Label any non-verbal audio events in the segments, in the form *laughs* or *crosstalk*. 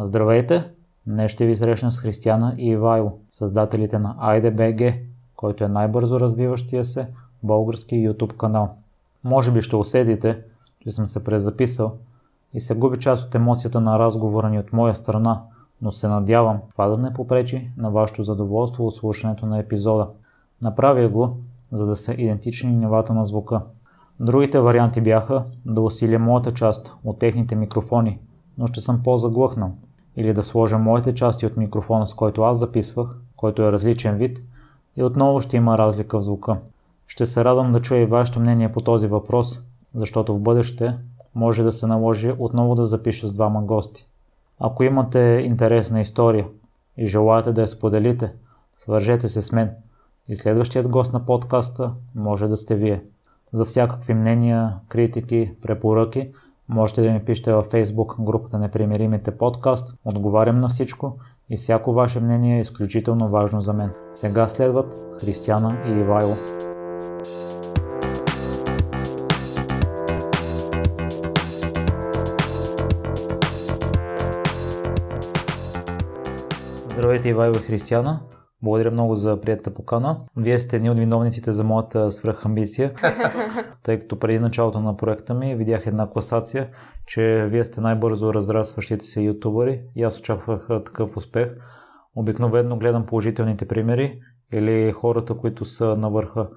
Здравейте! Днес ще ви срещна с Християна и Ивайло, създателите на IDBG, който е най-бързо развиващия се български YouTube канал. Може би ще усетите, че съм се презаписал и се губи част от емоцията на разговора ни от моя страна, но се надявам това да не попречи на вашето задоволство от слушането на епизода. Направя го, за да са идентични нивата на звука. Другите варианти бяха да усиля моята част от техните микрофони, но ще съм по-заглъхнал. Или да сложа моите части от микрофона, с който аз записвах, който е различен вид, и отново ще има разлика в звука. Ще се радвам да чуя и вашето мнение по този въпрос, защото в бъдеще може да се наложи отново да запиша с двама гости. Ако имате интересна история и желаете да я споделите, свържете се с мен и следващият гост на подкаста може да сте вие. За всякакви мнения, критики, препоръки можете да ми пишете във Facebook групата Непримиримите подкаст. Отговарям на всичко и всяко ваше мнение е изключително важно за мен. Сега следват Християна и Ивайло. Здравейте, Ивайло и Християна. Благодаря много за приятата покана. Вие сте едни от виновниците за моята свръхамбиция, *laughs* тъй като преди началото на проекта ми видях една класация, че вие сте най-бързо разрастващите се ютубъри и аз очаквах такъв успех. Обикновено гледам положителните примери или хората, които са на върха.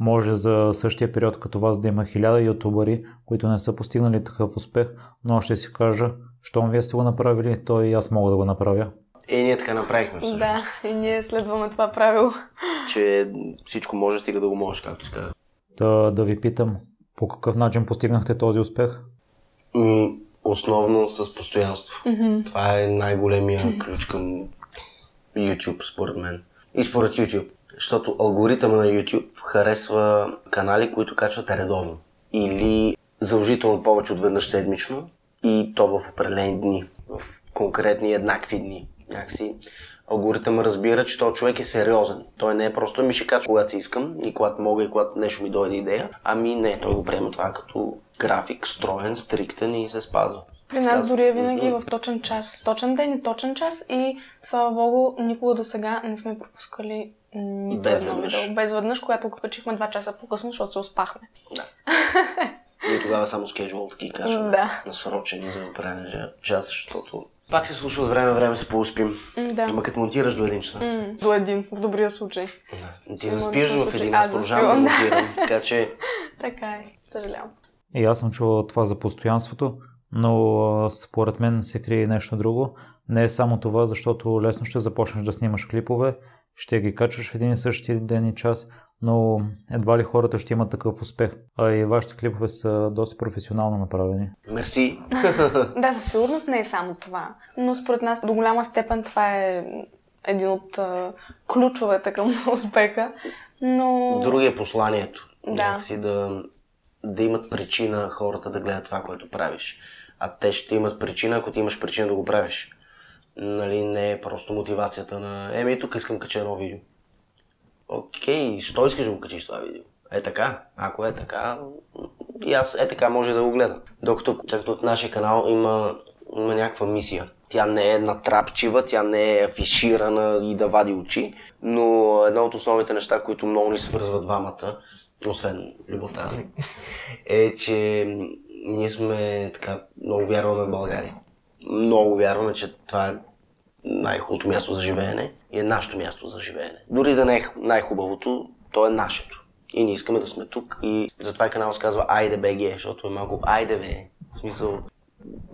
Може за същия период като вас да има хиляда ютубъри, които не са постигнали такъв успех, но ще си кажа, щом вие сте го направили, то и аз мога да го направя. Е, ние така направихме всъщност. Да, и ние следваме това правило. Че всичко може, стига да го можеш, както си казах. Да, да ви питам, по какъв начин постигнахте този успех? М, основно с постоянство. Mm-hmm. Това е най-големия mm-hmm. ключ към YouTube, според мен. И според YouTube. Защото алгоритъма на YouTube харесва канали, които качват редовно. Или задължително повече от веднъж седмично и то в определени дни. В конкретни еднакви дни някакси алгоритъм разбира, че този човек е сериозен. Той не е просто ми ще кача когато си искам и когато мога и когато нещо ми дойде идея. Ами не, той го приема това като график, строен, стриктен и се спазва. При нас дори е винаги в точен час. Точен ден и точен час и слава богу, никога до сега не сме пропускали нито Без веднъж. Без веднъж, когато го качихме два часа по-късно, защото се успахме. Да. И тогава само скеджуал таки качвам. Да. Насрочени за определен час, защото пак се случва от време време се поуспим. Да. Ама като монтираш до един часа. М, До един, в добрия случай. Да. Ти заспиш в един, Аз продължавам да монтирам. Така че *laughs* Така е, съжалявам. И аз съм чувал това за постоянството, но според мен се крие нещо друго. Не е само това, защото лесно ще започнеш да снимаш клипове, ще ги качваш в един и същи ден и час, но едва ли хората ще имат такъв успех. А и вашите клипове са доста професионално направени. мерси. *laughs* Да, със сигурност не е само това. Но според нас до голяма степен това е един от а, ключовете към *laughs* успеха. Но... Други е посланието. Да. Някакси да, да имат причина хората да гледат това, което правиш. А те ще имат причина, ако ти имаш причина да го правиш. Нали, не е просто мотивацията на еми, тук искам кача едно видео. Окей, що искаш да го качиш това видео? Е така. Ако е така, и аз е така може да го гледам. Докато, както в нашия канал има, има някаква мисия. Тя не е натрапчива, тя не е афиширана и да вади очи, но едно от основните неща, които много ни свързват двамата, освен любовта, *laughs* е, че ние сме така, много вярваме в България. Много вярваме, че това е най-хубавото място за живеене и е нашето място за живеене. Дори да не е най-хубавото, то е нашето. И ние искаме да сме тук. И затова и канал се казва Айде БГ, защото е малко Айде. В смисъл,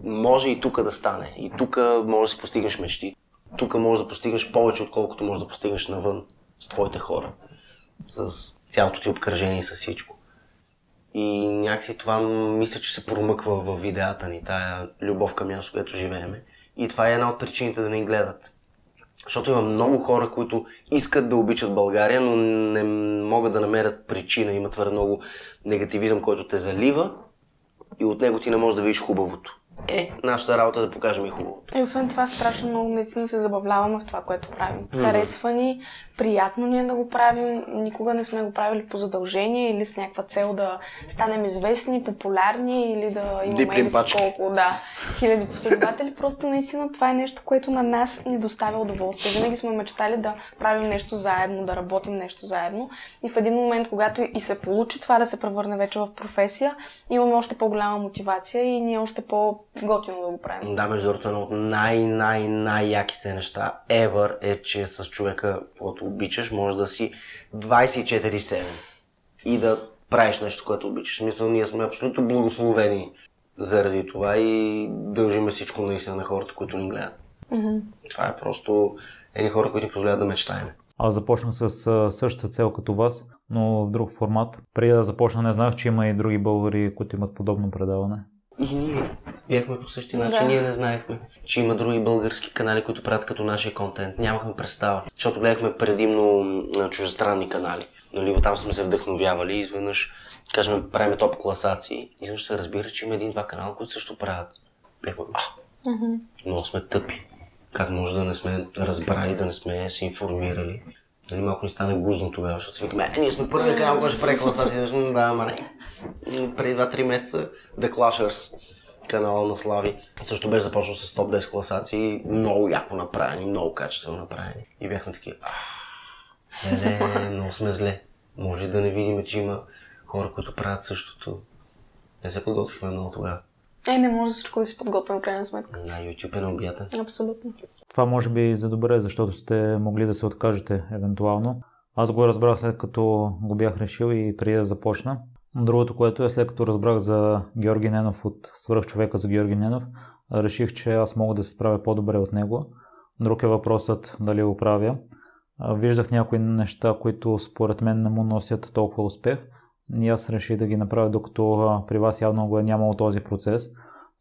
може и тук да стане. И тук може да си постигнеш мечти. Тук може да постигнеш повече, отколкото може да постигнеш навън с твоите хора. С цялото ти обкръжение и с всичко. И някакси това мисля, че се промъква в видеята ни, тая любов към място, където живееме. И това е една от причините да ни гледат. Защото има много хора, които искат да обичат България, но не могат да намерят причина. Има твърде много негативизъм, който те залива и от него ти не можеш да видиш хубавото. е, нашата работа е да покажем и хубавото. И освен това, страшно много наистина се забавляваме в това, което правим. Харесва ни, приятно ни е да го правим. Никога не сме го правили по задължение или с някаква цел да станем известни, популярни или да имаме или колко, да, хиляди последователи. Просто наистина това е нещо, което на нас ни доставя удоволствие. Винаги сме мечтали да правим нещо заедно, да работим нещо заедно. И в един момент, когато и се получи това да се превърне вече в професия, имаме още по-голяма мотивация и ни е още по-готино да го правим. Да, между другото, едно от най-най-най-яките неща ever е, че с човека, който обичаш, може да си 24-7 и да правиш нещо, което обичаш. В смисъл, ние сме абсолютно благословени заради това и дължиме всичко наистина на хората, които ни гледат. Това е просто едни хора, които ни позволяват да мечтаем. Аз започнах с същата цел като вас, но в друг формат. Преди да започна не знаех, че има и други българи, които имат подобно предаване. И ние бяхме по същия начин. Да. Ние не знаехме, че има други български канали, които правят като нашия контент. Нямахме представа. Защото гледахме предимно м, чужестранни канали. Нали, оттам сме се вдъхновявали и изведнъж, кажем, правим топ класации. И изведнъж се разбира, че има един-два канала, които също правят. Бяхме, а, много сме тъпи. Как може да не сме разбрали, да не сме се информирали. Нали, малко ни стане гузно тогава, защото си викаме, е, ние сме първият канал, който ще прави класации. М, Да, ама не. Преди 2-3 месеца The Clashers, канала на Слави, също беше започнал с топ 10 класации, много яко направени, много качествено направени. И бяхме такива, не, не, много сме зле. Може да не видим, че има хора, които правят същото. Не се подготвихме много тогава. Е, не може всичко да си подготвим, крайна сметка. На YouTube е необятен. Абсолютно. Това може би и за добре, защото сте могли да се откажете евентуално. Аз го разбрах след като го бях решил и преди да започна. Другото, което е след като разбрах за Георги Ненов от свръхчовека за Георги Ненов, реших, че аз мога да се справя по-добре от него. Друг е въпросът дали го правя. Виждах някои неща, които според мен не му носят толкова успех. И аз реших да ги направя, докато при вас явно го е нямало този процес.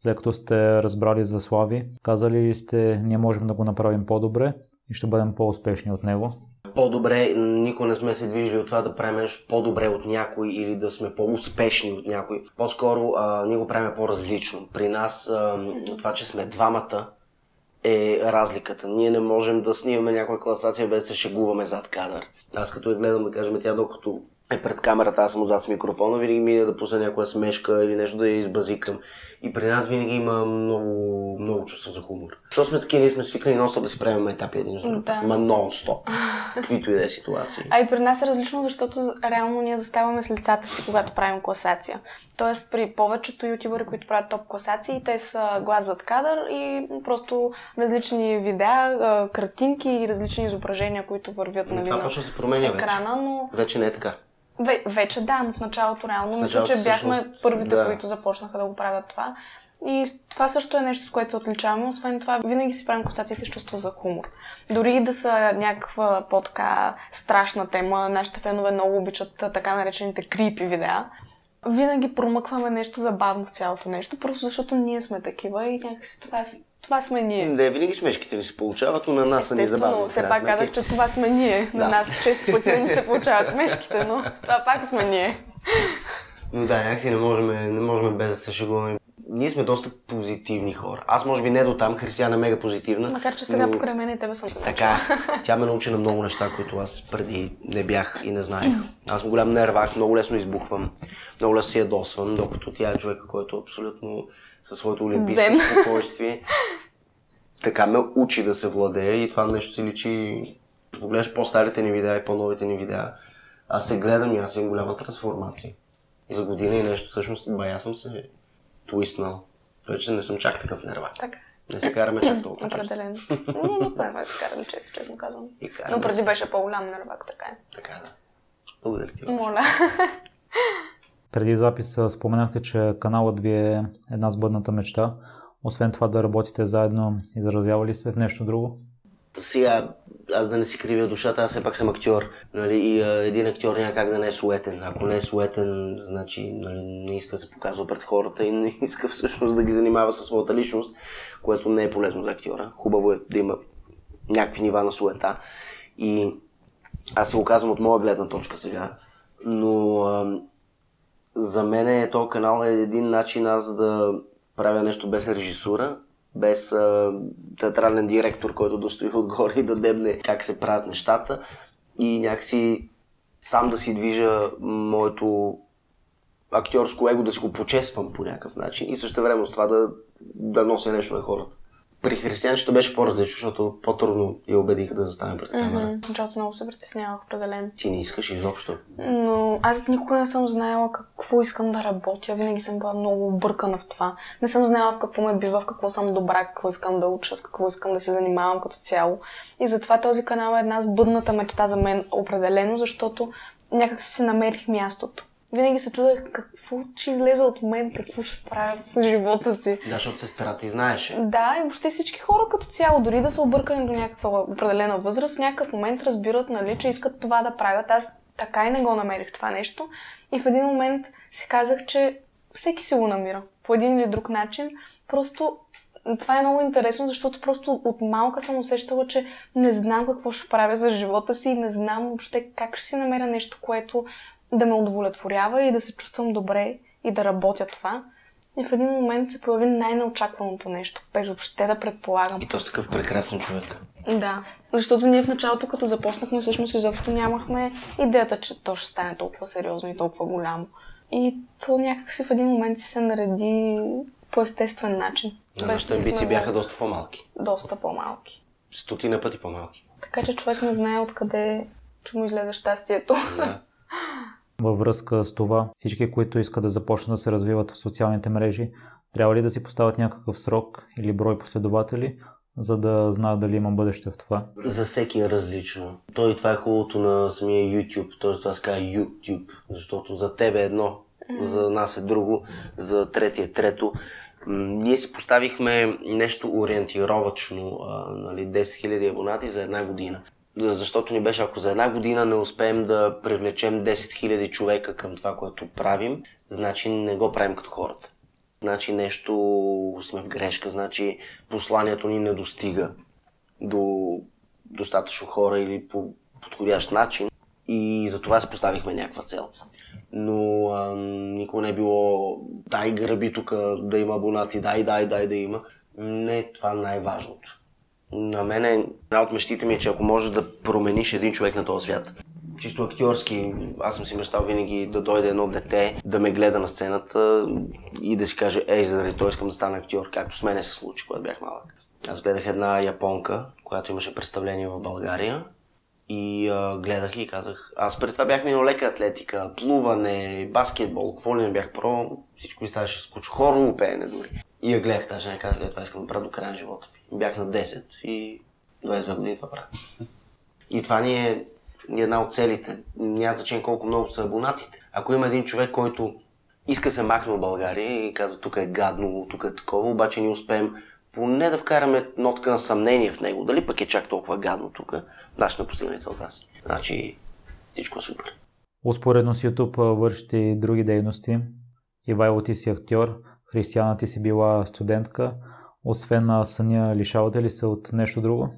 След като сте разбрали за Слави, казали ли сте, ние можем да го направим по-добре и ще бъдем по-успешни от него? По-добре, никога не сме се движили от това да правим нещо по-добре от някой или да сме по-успешни от някой. По-скоро а, ние го правим по-различно. При нас а, това, че сме двамата, е разликата. Ние не можем да снимаме някаква класация без да се шегуваме зад кадър. Аз като я гледам, да кажем, тя докато е пред камерата, аз съм отзад с микрофона, винаги ми е да пусна някоя смешка или нещо да я избазикам. И при нас винаги има много, много чувство за хумор. Защото сме такива, ние сме свикнали нон-стоп да си правим етапи един с друг. Да. Ма нон-стоп. Каквито и да е ситуации. А и при нас е различно, защото реално ние заставаме с лицата си, когато правим класация. Тоест при повечето ютубъри, които правят топ класации, те са глас зад кадър и просто различни видеа, картинки и различни изображения, които вървят нали, Това на почва да се променя вече. екрана, но Вече не е така. Ве, вече да, но в началото реално. Мисля, началото че бяхме всъщност, първите, да. които започнаха да го правят това. И това също е нещо, с което се отличаваме. Освен това, винаги си правим косатите с чувство за хумор. Дори и да са някаква по-така страшна тема, нашите фенове много обичат така наречените крипи видеа. Винаги промъкваме нещо забавно в цялото нещо, просто защото ние сме такива и някакси това, е- това сме ние. Не, винаги смешките ни се получават, но на нас са ни забавни. Естествено, все пак казах, че това сме ние. На Да. нас често пъти не ни се получават смешките, но това пак сме ние. Но да, някакси не можем, не можем без да се шегуваме. Ние сме доста позитивни хора. Аз може би не до там, Християна е мега позитивна. Макар, че сега но- покрай мен и тебе съм така. Така, е. тя ме научи на много неща, които аз преди не бях и не знаех. Аз съм голям нервак, много лесно избухвам, много лесно си ядосвам, докато тя е човека, който абсолютно със своето олимпийско спокойствие така ме учи да се владее и това нещо си личи, погледнеш по-старите ни видеа и по-новите ни видеа, аз се гледам и аз имам голяма трансформация. За година и нещо всъщност, бая съм се твиснал. Вече не съм чак такъв нервак. Така. Не се караме чак толкова. Определено. Ние никога не се карали често, честно казвам. Караме Но преди се. беше по-голям нервак, така е. Така да. Благодаря ти. Моля. Преди записа споменахте, че каналът ви е една сбъдната мечта. Освен това да работите заедно, изразява ли се в нещо друго? Сега, аз да не си кривя душата, аз все пак съм актьор. Нали? И а, един актьор няма как да не е суетен. Ако не е суетен, значи нали, не иска да се показва пред хората и не иска всъщност да ги занимава със своята личност, което не е полезно за актьора. Хубаво е да има някакви нива на суета. И аз се го казвам от моя гледна точка сега, но а, за мен е този канал е един начин аз да правя нещо без режисура, без а, театрален директор, който да стои отгоре и да дебне как се правят нещата и някакси сам да си движа моето актьорско его, да си го почествам по някакъв начин и също време с това да, да нося нещо на хората. При християнчето беше по-различно, защото по-трудно я убедих да застане пред камера. Мгм. Защото много се притеснявах, определено. Ти не искаш изобщо. Но аз никога не съм знаела какво искам да работя. Винаги съм била много объркана в това. Не съм знаела в какво ме бива, в какво съм добра, какво искам да уча, с какво искам да се занимавам като цяло. И затова този канал е една сбъдната мечта за мен определено, защото някак си се намерих мястото. Винаги се чудех какво ще излезе от мен, какво ще правя с живота си. Да, защото сестра ти знаеше. Да, и въобще всички хора като цяло, дори да са объркани до някаква определена възраст, в някакъв момент разбират, нали, че искат това да правят. Аз така и не го намерих това нещо. И в един момент си казах, че всеки си го намира. По един или друг начин. Просто това е много интересно, защото просто от малка съм усещала, че не знам какво ще правя за живота си и не знам въобще как ще си намеря нещо, което да ме удовлетворява и да се чувствам добре и да работя това. И в един момент се появи най-неочакваното нещо, без въобще да предполагам. И то с такъв прекрасен човек. Да, защото ние в началото, като започнахме, всъщност изобщо нямахме идеята, че то ще стане толкова сериозно и толкова голямо. И то някакси в един момент си се нареди по естествен начин. Без нашите амбиции сме бяха доста по-малки. доста по-малки. Стотина пъти по-малки. Така че човек не знае откъде ще му излезе щастието. Да. *laughs* Във връзка с това, всички, които искат да започнат да се развиват в социалните мрежи, трябва ли да си поставят някакъв срок или брой последователи, за да знаят дали има бъдеще в това? За всеки е различно. Той и това е хубавото на самия YouTube, т.е. това се казва YouTube, защото за тебе е едно, за нас е друго, за третия е трето. Ние си поставихме нещо ориентировачно, а, нали, 10 000 абонати за една година. За- Защото ни беше, ако за една година не успеем да привлечем 10 000 човека към това, което правим, значи не го правим като хората. Значи нещо сме в грешка, значи посланието ни не достига до достатъчно хора или по подходящ начин. И за това си поставихме някаква цел. Но а, никога не е било дай граби тук да има абонати, дай, дай, дай да има. Не, това е най-важното. На мен една от мечтите ми е, че ако можеш да промениш един човек на този свят, чисто актьорски, аз съм си мечтал винаги да дойде едно дете, да ме гледа на сцената и да си каже, ей, заради той искам да стана актьор, както с мене се случи, когато бях малък. Аз гледах една японка, която имаше представление в България и а, гледах и казах, аз преди това бях минал лека атлетика, плуване, баскетбол, какво ли не бях про, всичко ми ставаше скучно, хорно пеене дори. И я гледах тази жена и казах, «Е, това искам да правя до края на живота ми. Бях на 10 и 22 години това правя. И това ни е една от целите. Няма значение колко много са абонатите. Ако има един човек, който иска се махне от България и казва тук е гадно, тук е такова, обаче ние успеем поне да вкараме нотка на съмнение в него. Дали пък е чак толкова гадно тук, значи сме постигнали целта си. Значи всичко е супер. Успоредно с YouTube вършите и други дейности. Ивайло ти си актьор, Християна ти си била студентка. Освен на съня, лишавате ли се от нещо друго?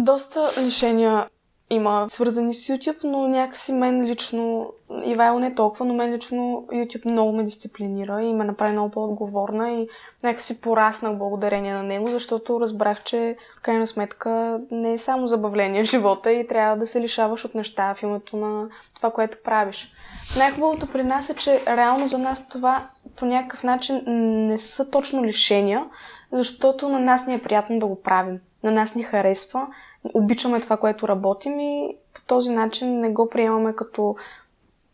Доста лишения има свързани с YouTube, но някакси мен лично, Ивайло не толкова, но мен лично YouTube много ме дисциплинира и ме направи много по-отговорна и някакси пораснах благодарение на него, защото разбрах, че в крайна сметка не е само забавление в живота и трябва да се лишаваш от неща в името на това, което правиш. Най-хубавото при нас е, че реално за нас това по някакъв начин не са точно лишения, защото на нас ни е приятно да го правим. На нас ни харесва, обичаме това, което работим и по този начин не го приемаме като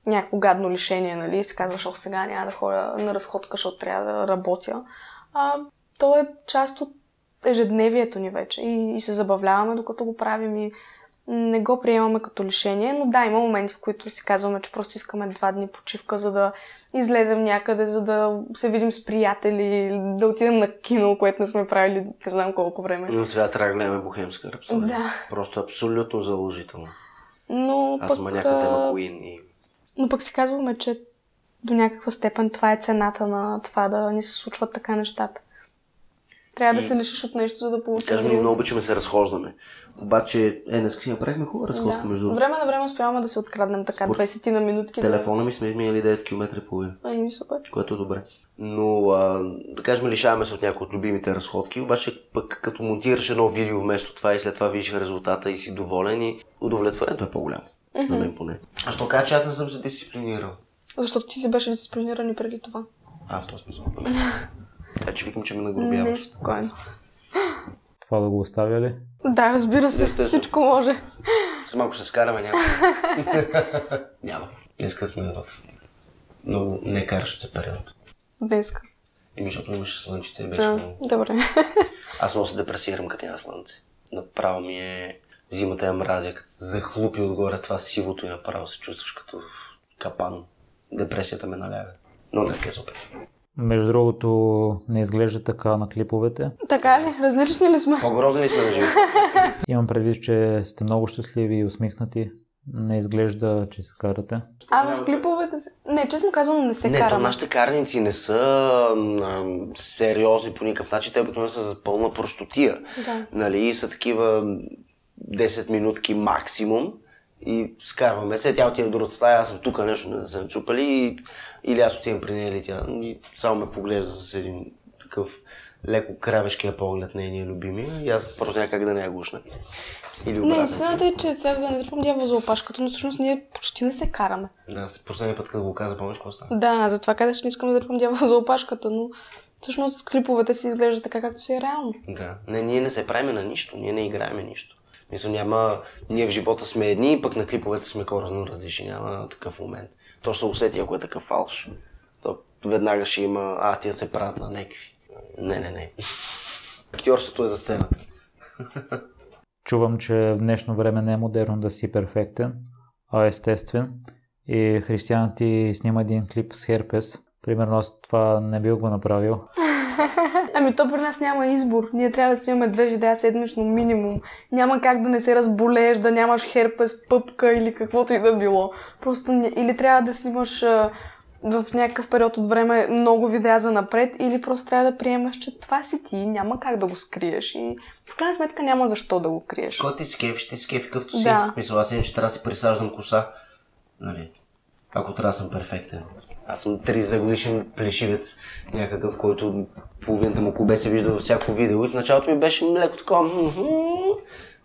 някакво гадно лишение, нали? И казваш, ох, сега няма да ходя на разходка, защото трябва да работя. А, то е част от ежедневието ни вече и, и се забавляваме докато го правим и не го приемаме като лишение, но да, има моменти, в които си казваме, че просто искаме два дни почивка, за да излезем някъде, за да се видим с приятели, да отидем на кино, което не сме правили не знам колко време. Но сега трябва да гледаме Бохемска рапсодия. Да. Просто абсолютно заложително. Но Аз пък, съм на тема Queen и но пък си казваме, че до някаква степен това е цената на това да ни се случват така нещата. Трябва да И- се лишиш от нещо, за да получиш Кажем, ние много обичаме се разхождаме. Обаче, е, днес си направихме хубава разходка Да. между. Време на време успяваме да се откраднем така Според 20 на минутки. да- Телефона ми сме минали 9 км и половина, Ай, ми супер. което е добре. Но, а, да кажем, лишаваме се от някои от любимите разходки, обаче пък като монтираш едно видео вместо това и след това видиш резултата и си доволен и удовлетворението е по-голямо. За мен поне. А що кажа, че аз не съм се дисциплинирал? Защото ти си беше дисциплиниран и преди това. А, в този смисъл. Така че викам, че ме Не, нагрубяваш. спокойно. Това да го оставя ли? Да, разбира се, Естествено. всичко може. С малко ще скараме, няма. *laughs* няма. Днеска сме в много некаращ се период. Днеска. Еми, защото имаше слънчице и беше Да, много. добре. *laughs* Аз много се депресирам, като няма слънце. Направо ми е... Зимата я мразя, като се захлупи отгоре това сивото и направо се чувстваш като в капан. Депресията ме наляга. Но днес е супер. Между другото, не изглежда така на клиповете. Така ли? Различни ли сме? По-грозни сме на живота? *laughs* Имам предвид, че сте много щастливи и усмихнати. Не изглежда, че се карате. А, в клиповете си... Не, честно казвам, не се Не, караме. нашите караници не са а, сериозни по никакъв начин. Те обикновено са за пълна простотия. Да. Нали, и са такива 10 минутки максимум. И скарваме се, тя отива в другата стая, аз съм тук, нещо не са чупали, и, или аз отивам при нея, или тя. И само ме поглежда с един такъв леко кравешкия поглед на нейния любими, и аз просто някак да не я гушна. Или Не, обратно. истината е, че сега да не тръпвам дявол за опашката, но всъщност ние почти не се караме. Да, последния път, като го каза, помниш какво стана? Да, затова казах, че не искам да тръпвам дявол за опашката, но всъщност клиповете си изглеждат така, както си е реално. Да. Не, ние не се правиме на нищо, ние не играеме нищо. Мисля, няма... Ние в живота сме едни, пък на клиповете сме коренно различни. Няма такъв момент. То ще се усети, ако е такъв фалш. То веднага ще има... А, тия се правят на някакви. Не, не, не. Актьорството е за сцената. *laughs* Чувам, че в днешно време не е модерно да си перфектен, а естествен. И Християн ти снима един клип с херпес. Примерно аз това не бил го направил. *laughs* Ами то при нас няма избор. Ние трябва да снимаме две видеа седмично минимум. Няма как да не се разболееш, да нямаш херпес, пъпка или каквото и да било. Просто не... или трябва да снимаш а, в някакъв период от време много видеа за напред, или просто трябва да приемаш, че това си ти, няма как да го скриеш и в крайна сметка няма защо да го криеш. Кой ти скефиш, ти скефи какъвто си. Да. Мисля, аз иначе трябва да си присаждам коса. Нали? Ако трябва да съм перфектен. Аз съм 32 годишен плешивец, някакъв, който половината му кубе се вижда във всяко видео. И в началото ми беше леко такова.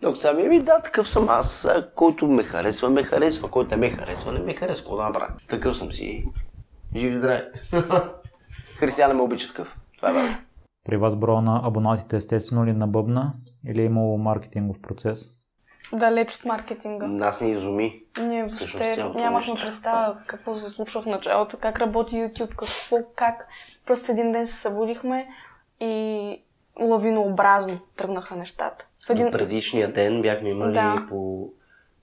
Докато сега ми, ами да, такъв съм аз. Който ме харесва, ме харесва. Който не ме харесва, не ме харесва. Какво да направя? Такъв съм си. Живи здраве. *laughs* Християна ме обича такъв. Това е важно. При вас броя на абонатите естествено ли набъбна или е имало маркетингов процес? Далеч от маркетинга. Нас ни изуми. Ние въобще нямахме представа какво се случва в началото, как работи YouTube, какво, как. Просто един ден се събудихме и лавинообразно тръгнаха нещата. В един... До предишния ден бяхме имали Да. по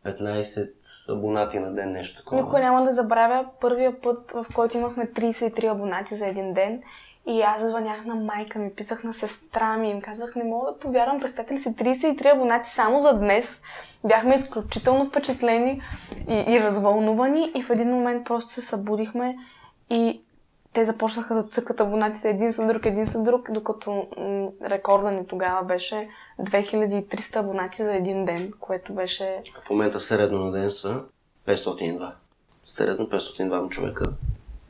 15 абонати на ден, нещо такова. Никога няма да забравя първия път, в който имахме 33 абонати за един ден. И аз звънях на майка ми, писах на сестра ми, им казвах, не мога да повярвам, представете ли си 33 абонати само за днес. Бяхме изключително впечатлени и, и развълнувани и в един момент просто се събудихме и те започнаха да цъкат абонатите един след друг, един след друг, докато рекорда ни тогава беше 2300 абонати за един ден, което беше В момента средно на ден са 502. Средно 502 човека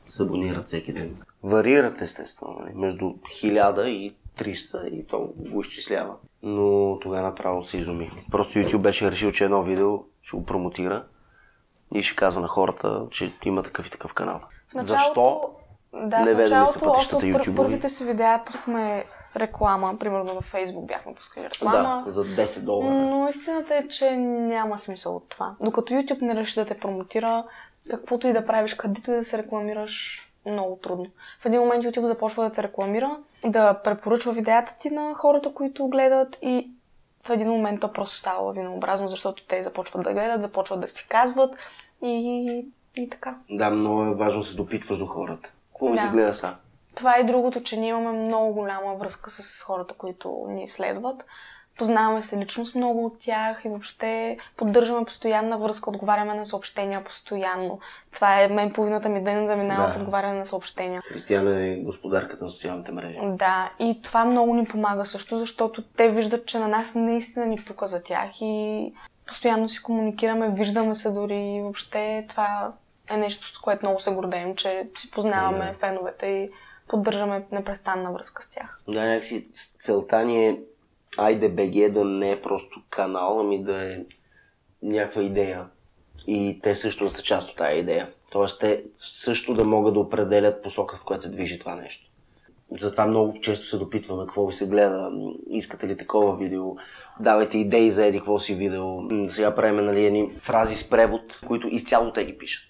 се абонират всеки ден. Варират естествено, нали? между 1000 и 300 и то го изчислява. Но тогава направо се изуми. Просто YouTube беше решил, че едно видео ще го промотира и ще казва на хората, че има такъв и такъв канал. В началото, Защо? Да, Не в началото, още от ютубови. първите си видеа пускахме реклама, примерно във Фейсбук бяхме пускали реклама. Да, за 10 долара. Но истината е, че няма смисъл от това. Докато YouTube не реши да те промотира, каквото и да правиш, където и да се рекламираш, много трудно. В един момент YouTube започва да те рекламира, да препоръчва видеята ти на хората, които гледат и в един момент то просто става лавинообразно, защото те започват да гледат, започват да си казват и, и така. Да, много е важно да се допитваш до хората. Какво Да. се гледа са? Това е другото, че ние имаме много голяма връзка с хората, които ни следват. Познаваме се лично с много от тях и въобще поддържаме постоянна връзка, отговаряме на съобщения постоянно. Това е мен половината ми ден заминава Да. в отговаряне на съобщения. Християна е господарката на социалните мрежи. Да, и това много ни помага също, защото те виждат, че на нас наистина ни пука за тях и постоянно си комуникираме, виждаме се дори и въобще това е нещо, с което много се гордеем, че си познаваме Да. феновете и поддържаме непрестанна връзка с тях. Да, някакси целта ни е Айде БГ да не е просто канал, ами да е някаква идея. И те също да са част от тази идея. Тоест те също да могат да определят посока, в която се движи това нещо. Затова много често се допитваме какво ви се гледа, искате ли такова видео, давайте идеи за еди какво си видео. Сега правим нали, едни фрази с превод, които изцяло те ги пишат.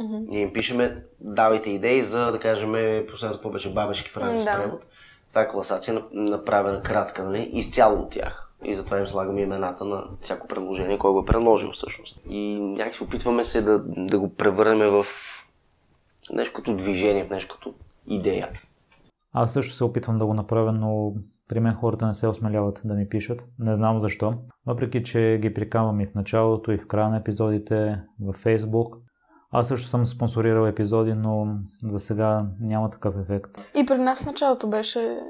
Ние им пишеме, давайте идеи за, да кажем, последното какво беше бабешки фрази с Да. превод. Това е класация, нап- направена кратка, нали? изцяло от тях. И затова им слагаме имената на всяко предложение, кой го е предложил всъщност. И някакси опитваме се да, да го превърнем в нещо като движение, в нещо като идея. Аз също се опитвам да го направя, но при мен хората не се осмеляват да ми пишат. Не знам защо. Въпреки, че ги приканвам и в началото, и в края на епизодите, в Facebook. Аз също съм спонсорирал епизоди, но за сега няма такъв ефект. И при нас началото беше...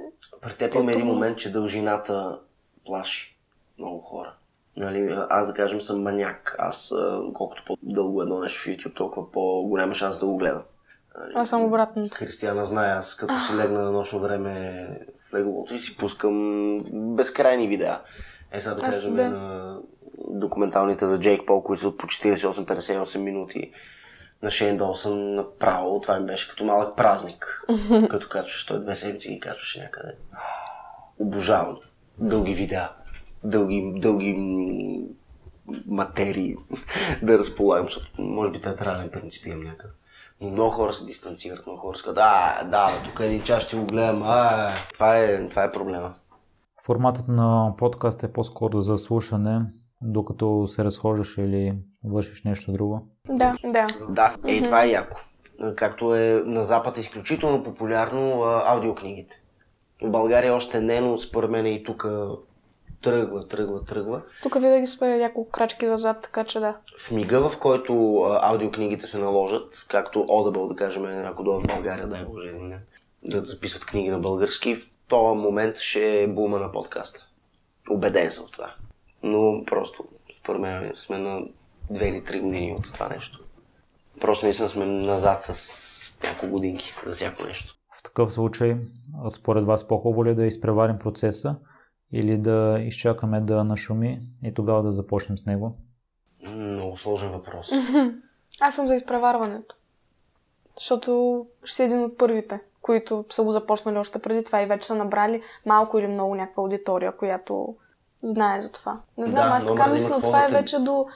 При теб има един момент, че дължината плаши много хора. Нали, аз да кажем съм маняк. Аз колкото по-дълго едно нещо в YouTube, толкова по-голяма шанс да го гледам. Нали, Аз съм обратното. Християна знае, аз като си легна на нощно време в леглото и си пускам безкрайни видеа. Е, сега да Аз кажем да. на документалните за Джейк Пол, които са от по 48-58 минути на Шейн Долсън направо, това им беше като малък празник. *laughs* като качваш, той две седмици ги качваше някъде. Обожавам. Дълги видеа. Дълги, дълги материи *laughs* да разполагам, защото може би театрален принцип имам някъде. Но много хора се дистанцират, много хора сказват, да, да, тук един час ще го гледам, а, това е, това е проблема. Форматът на подкаст е по-скоро за слушане, докато се разхождаш или вършиш нещо друго. Да, да. Да, е, това е яко. Както е на Запад изключително популярно а, аудиокнигите. В България още не, но според мен и тук тръгва, тръгва, тръгва. Тук винаги сме няколко крачки назад, така че да. В мига, в който а, аудиокнигите се наложат, както Audible, да кажем, ако дойдат в България, дай Боже, не, да записват книги на български, в този момент ще е бума на подкаста. Убеден съм в това. Но просто, според мен, сме на две или три години от това нещо. Просто наистина сме назад с няколко годинки за всяко нещо. В такъв случай, според вас по-хубаво ли е да изпреварим процеса или да изчакаме да нашуми и тогава да започнем с него? Много сложен въпрос. Аз съм за изпреварването. Защото ще си един от първите, които са го започнали още преди това и вече са набрали малко или много някаква аудитория, която знае за това. Не знам, Да, аз но така има мисля, това е вече до...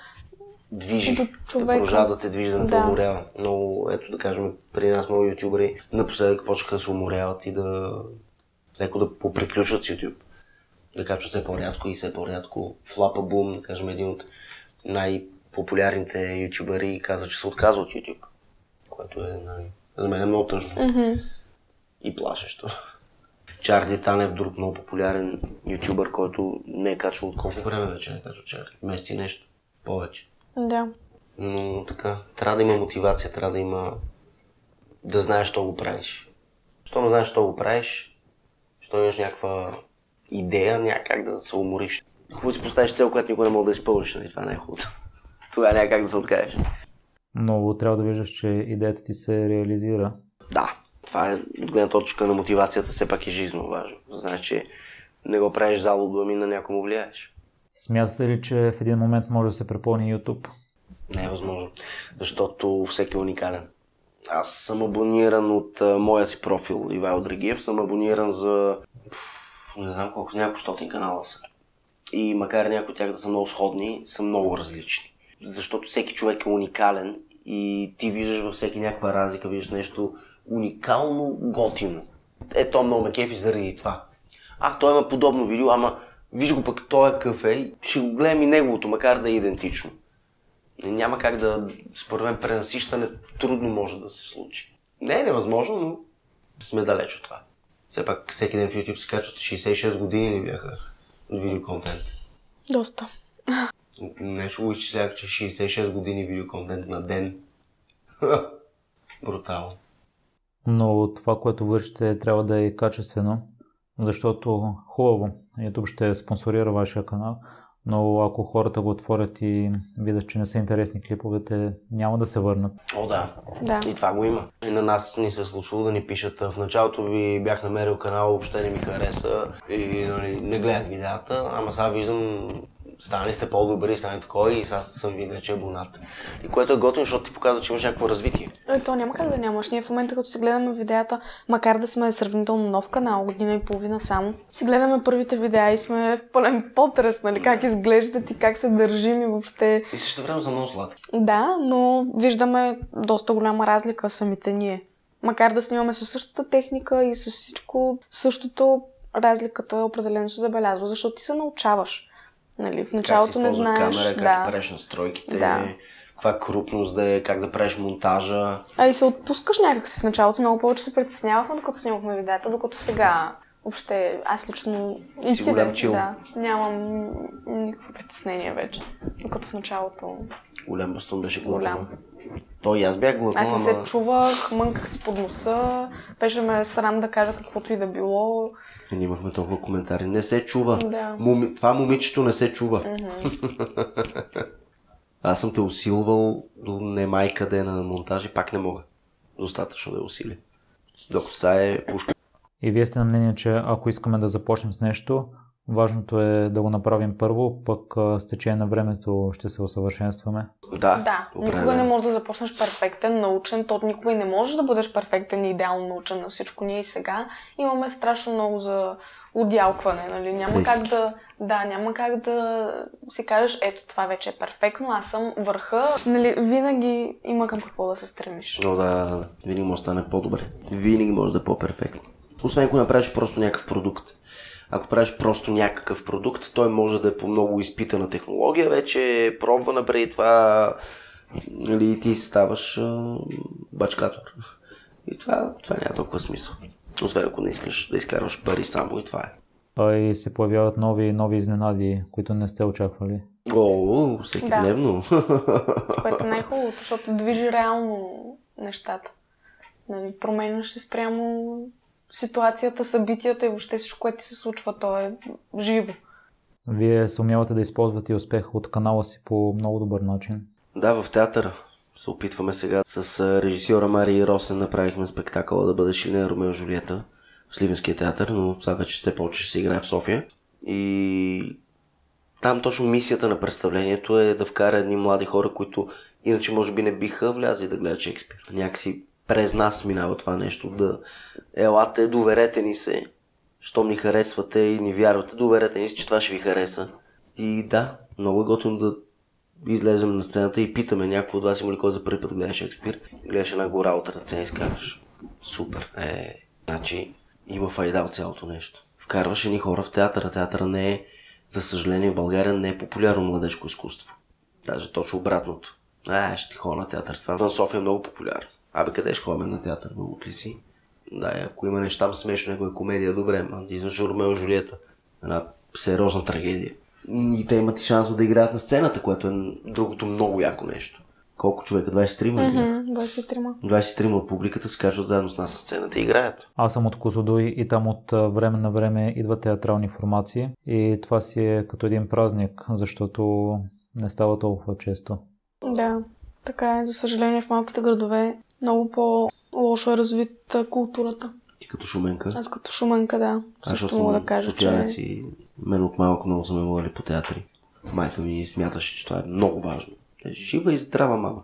движи, До човека. продължава да те движи, да не Да. уморява. Много, ето да кажем, при нас много ютубери напоследък почнаха да се уморяват и да леко да поприключват с YouTube. Да качват все по-рядко и все по-рядко. Флапа Бум, да кажем, един от най-популярните ютубери каза, че се отказва от YouTube. Което е, нали, за мен е много тъжно. И плашещо. Чарли Танев, друг много популярен ютубър, който не е качвал от колко време вече не е качвал Чарли? Месец и нещо. Повече. Да. Но така, трябва да има мотивация, трябва да има... да знаеш, що го правиш. Що не знаеш, що го правиш, що имаш някаква идея, няма как да се умориш. Хубаво си поставиш цел, която никога не мога да изпълниш, нали? Това не е хубаво. *laughs* Тогава няма как да се откажеш. Но трябва да виждаш, че идеята ти се реализира. Да, това е от гледна точка на мотивацията, все пак е жизненно важно. Знаеш, че не го правиш залудо, ами на някой му влияеш. Смятате ли, че в един момент може да се препълни YouTube? Не е възможно, защото всеки е уникален. Аз съм абониран от а, моя си профил, Ивайло Драгиев, съм абониран за не знам колко, няколко стотин канала са. И макар някои от тях да са много сходни, са много различни. Защото всеки човек е уникален и ти виждаш във всеки някаква разлика, виждаш нещо уникално готино. Е, то много ме кефи заради това. А, той има подобно видео, ама виж го пък, той е кафе, ще го гледам и неговото, макар да е идентично. Няма как да, според мен, пренасищане трудно може да се случи. Не е невъзможно, но сме далеч от това. Все пак всеки ден в YouTube се качват 66 години ли бяха? видеоконтент. Доста. Нещо го изчислях, че 66 години видеоконтент на ден. *laughs* Брутално. Но това, което вършите, трябва да е качествено, защото хубаво, YouTube ще спонсорира вашия канал, но ако хората го отворят и видят, че не са интересни клиповете, няма да се върнат. О, да. Да. И това го има. И на нас ни се е случвало да ни пишат. В началото ви бях намерил канал, въобще не ми хареса и нали, не гледах видеята, ама сега виждам станали сте по-добри, станали такова и сега съм ви вече абонат. И което е готино, защото ти показва, че имаш някакво развитие. Е, то няма как да нямаш. Ние в момента, като си гледаме видеята, макар да сме сравнително нов канал, година и половина само, си гледаме първите видеа и сме в пълен потрес, нали, как изглеждат и как се държим и въобще. И също време са много сладки. Да, но виждаме доста голяма разлика самите ние. Макар да снимаме със същата техника и с всичко същото, разликата определено се забелязва, защото ти се научаваш. Нали, в началото как не знаеш. камера, как да. да правиш настройките, Да. каква крупност да е, как да правиш монтажа. А и се отпускаш някакси в началото. Много повече се притеснявахме, докато снимахме видеята, докато сега въобще аз лично и ти голям да, чил. да, нямам никакво притеснение вече. Докато в началото Голям бастун беше Голям. главно. То и аз бях главно, аз не се ама... чувах, мънках си под носа, беше ме срам да кажа каквото и да било. Ние имахме толкова коментари. Не се чува. Да. Моми... Това момичето не се чува. Аз съм те усилвал до немай къде на монтаж и пак не мога. Достатъчно да я усили. Докато сега е пушка. И вие сте на мнение, че ако искаме да започнем с нещо, важното е да го направим първо, пък с течение на времето ще се усъвършенстваме. Да, Да, никога не можеш да започнеш перфектен, научен, то никога и не можеш да бъдеш перфектен и идеално научен на всичко. Ние и сега имаме страшно много за отдялкване, нали? Няма как да, да, няма как да си кажеш, ето това вече е перфектно, аз съм върха. Нали, винаги има към какво да се стремиш. Но да, да, да. Винаги може да стане по-добре. Винаги може да е по-перфектно. Освен ако направиш просто някакъв продукт. Ако правиш просто някакъв продукт, той може да е по много изпитана технология, вече е пробвана преди това, нали, и ти ставаш а, бачкатор. И това, това няма толкова смисъл. Освен ако не искаш да изкарваш пари само и това е. А и се появяват нови нови изненади, които не сте очаквали. О, всеки Да. дневно. *laughs* Което е най-хубавото, защото движи реално нещата. Нали, променяш се спрямо ситуацията, събитията и въобще всичко, което ти се случва, то е живо. Вие се умявате да използвате успеха от канала си по много добър начин. Да, в театъра. Се опитваме сега с режисьора Мария Росен направихме спектакъла да бъде Шилен Ромео и Жулиета в Сливенския театър, но сега вече все повече ще се играе в София. И там точно мисията на представлението е да вкара едни млади хора, които иначе може би не биха влязли да гледат Шекспир. Някакси през нас минава това нещо. Да елате, доверете ни се, щом ни харесвате и ни вярвате, доверете ни се, че това ще ви хареса. И да, много е готино да излезем на сцената и питаме някой от вас има ли кой за първи път гледа Шекспир. Гледаш една гора от ръце и си казваш, супер, е, значи има файда от цялото нещо. Вкарваш едни хора в театъра. Театъра не е, за съжаление, в България не е популярно младежко изкуство. Даже точно обратното. А, ще ти ходя на театър. Това в София е много популярно. Абе, къде ще ходим на театър? Много ли си? Да, ако има нещо там смешно, някоя комедия, добре, ма извънш Ромео и Жулиета. Една сериозна трагедия. И те имат и шанса да играят на сцената, което е другото много яко нещо. Колко човека? 23 ли бяха? Мгм, 23-ма. 23 от публиката се качват заедно с нас на сцената и играят. Аз съм от Козлодуй и там от време на време идват театрални формации и това си е като един празник, защото не става толкова често. Да, така е. За съжаление в малките градове много по-лошо е развита културата. Ти като шуменка. Аз като шуменка, да, Аз, също мога съм да кажа, че... и мен от малко много са ме водили по театри. Майка ми смяташе, че това е много важно. Е жива и здрава мама.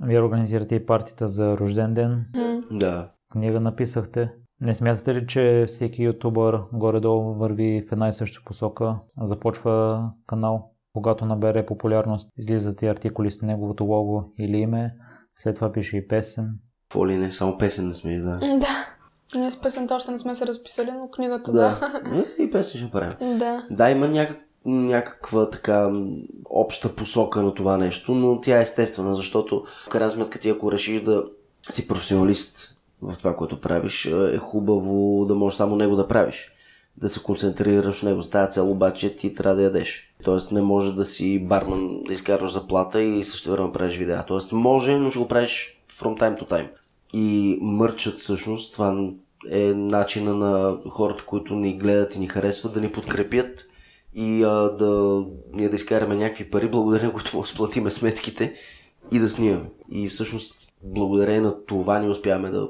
Вие организирате и партията за рожден ден, М, Да. книга написахте. Не смятате ли, че всеки ютубър горе-долу върви в една и съща посока, започва канал, когато набере популярност, излизат и артикули с неговото лого или име, след това пише и песен. Какво ли не? Само песен не сме да. Да. Ние с песента още не сме се разписали, но книгата, да. Да. Е, И песен ще правим. Да. Да, има някак, някаква така обща посока на това нещо, но тя е естествена, защото в крайна сметка ти ако решиш да си професионалист в това, което правиш, е хубаво да можеш само него да правиш. да се концентрираш в него с тази цел, обаче ти трябва да ядеш. Тоест не може да си барман, да изкарваш заплата и също време правиш видеа. Тоест може, но ще го правиш from time to time. И мърчат всъщност, това е начина на хората, които ни гледат и ни харесват, да ни подкрепят и а, да ние да изкараме някакви пари, благодарение на които му сплатиме сметките и да снимаме. И всъщност благодарение на това ни успяваме да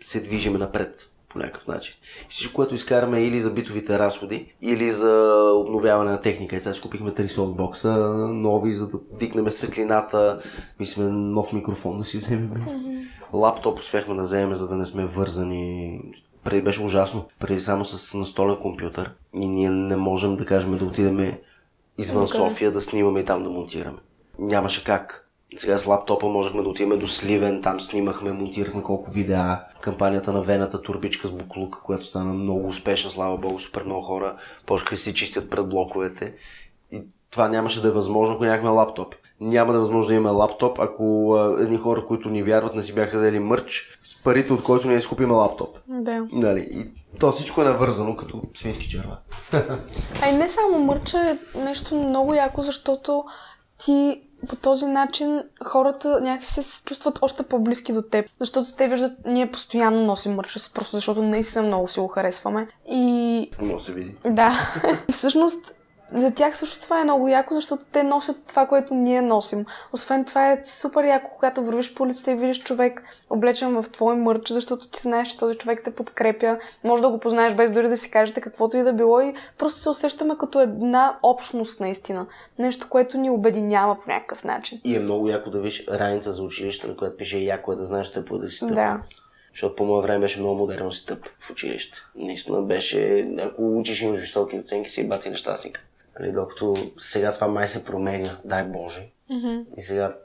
се движиме напред по някакъв начин. Всичко, което изкараме или за битовите разходи, или за обновяване на техника. И сега си купихме три софтбокса нови, за да дикнем светлината. Мислиме нов микрофон да си вземем. Mm-hmm. Лаптоп успяхме да вземем, за да не сме вързани. Преди беше ужасно. Преди само с настолен компютър. И ние не можем да кажем да отидем извън. София да снимаме и там да монтираме. Нямаше как. Сега с лаптопа можехме да отидем до Сливен, там снимахме, монтирахме колко видеа. Кампанията на Вената турбичка с буклука, която стана много успешна, слава богу, супер много хора почнаха си чистят пред блоковете. И това нямаше да е възможно, ако нямахме лаптоп. Няма да е възможно да имаме лаптоп, ако едни хора, които ни вярват, не си бяха взели мърч, с парите, от който ние изкупим лаптоп. Да. Нали? И то всичко е навързано като свински черва. *laughs* А и не само мърча е нещо много яко, защото ти по този начин хората някакси се чувстват още по-близки до теб, защото те виждат, ние постоянно носим мърча си, просто защото наистина много си го харесваме. И... Може се види. Да. *laughs* Всъщност, за тях също това е много яко, защото те носят това, което ние носим. Освен това е супер яко, когато вървиш по улицата и видиш човек облечен в твой мърч, защото ти знаеш, че този човек те подкрепя. Може да го познаеш без дори да си кажете каквото и да било и просто се усещаме като една общност наистина. Нещо, което ни обединява по някакъв начин. И е много яко да видиш раница за училище, на която пише яко е да знаеш, че да си стъп. Да. Защото по моя време беше много модерно си тъп в училище. Наистина беше, ако учиш имаш високи оценки, си бати нещастник. Нали, докато сега това май се променя, дай Боже. Mm-hmm. И сега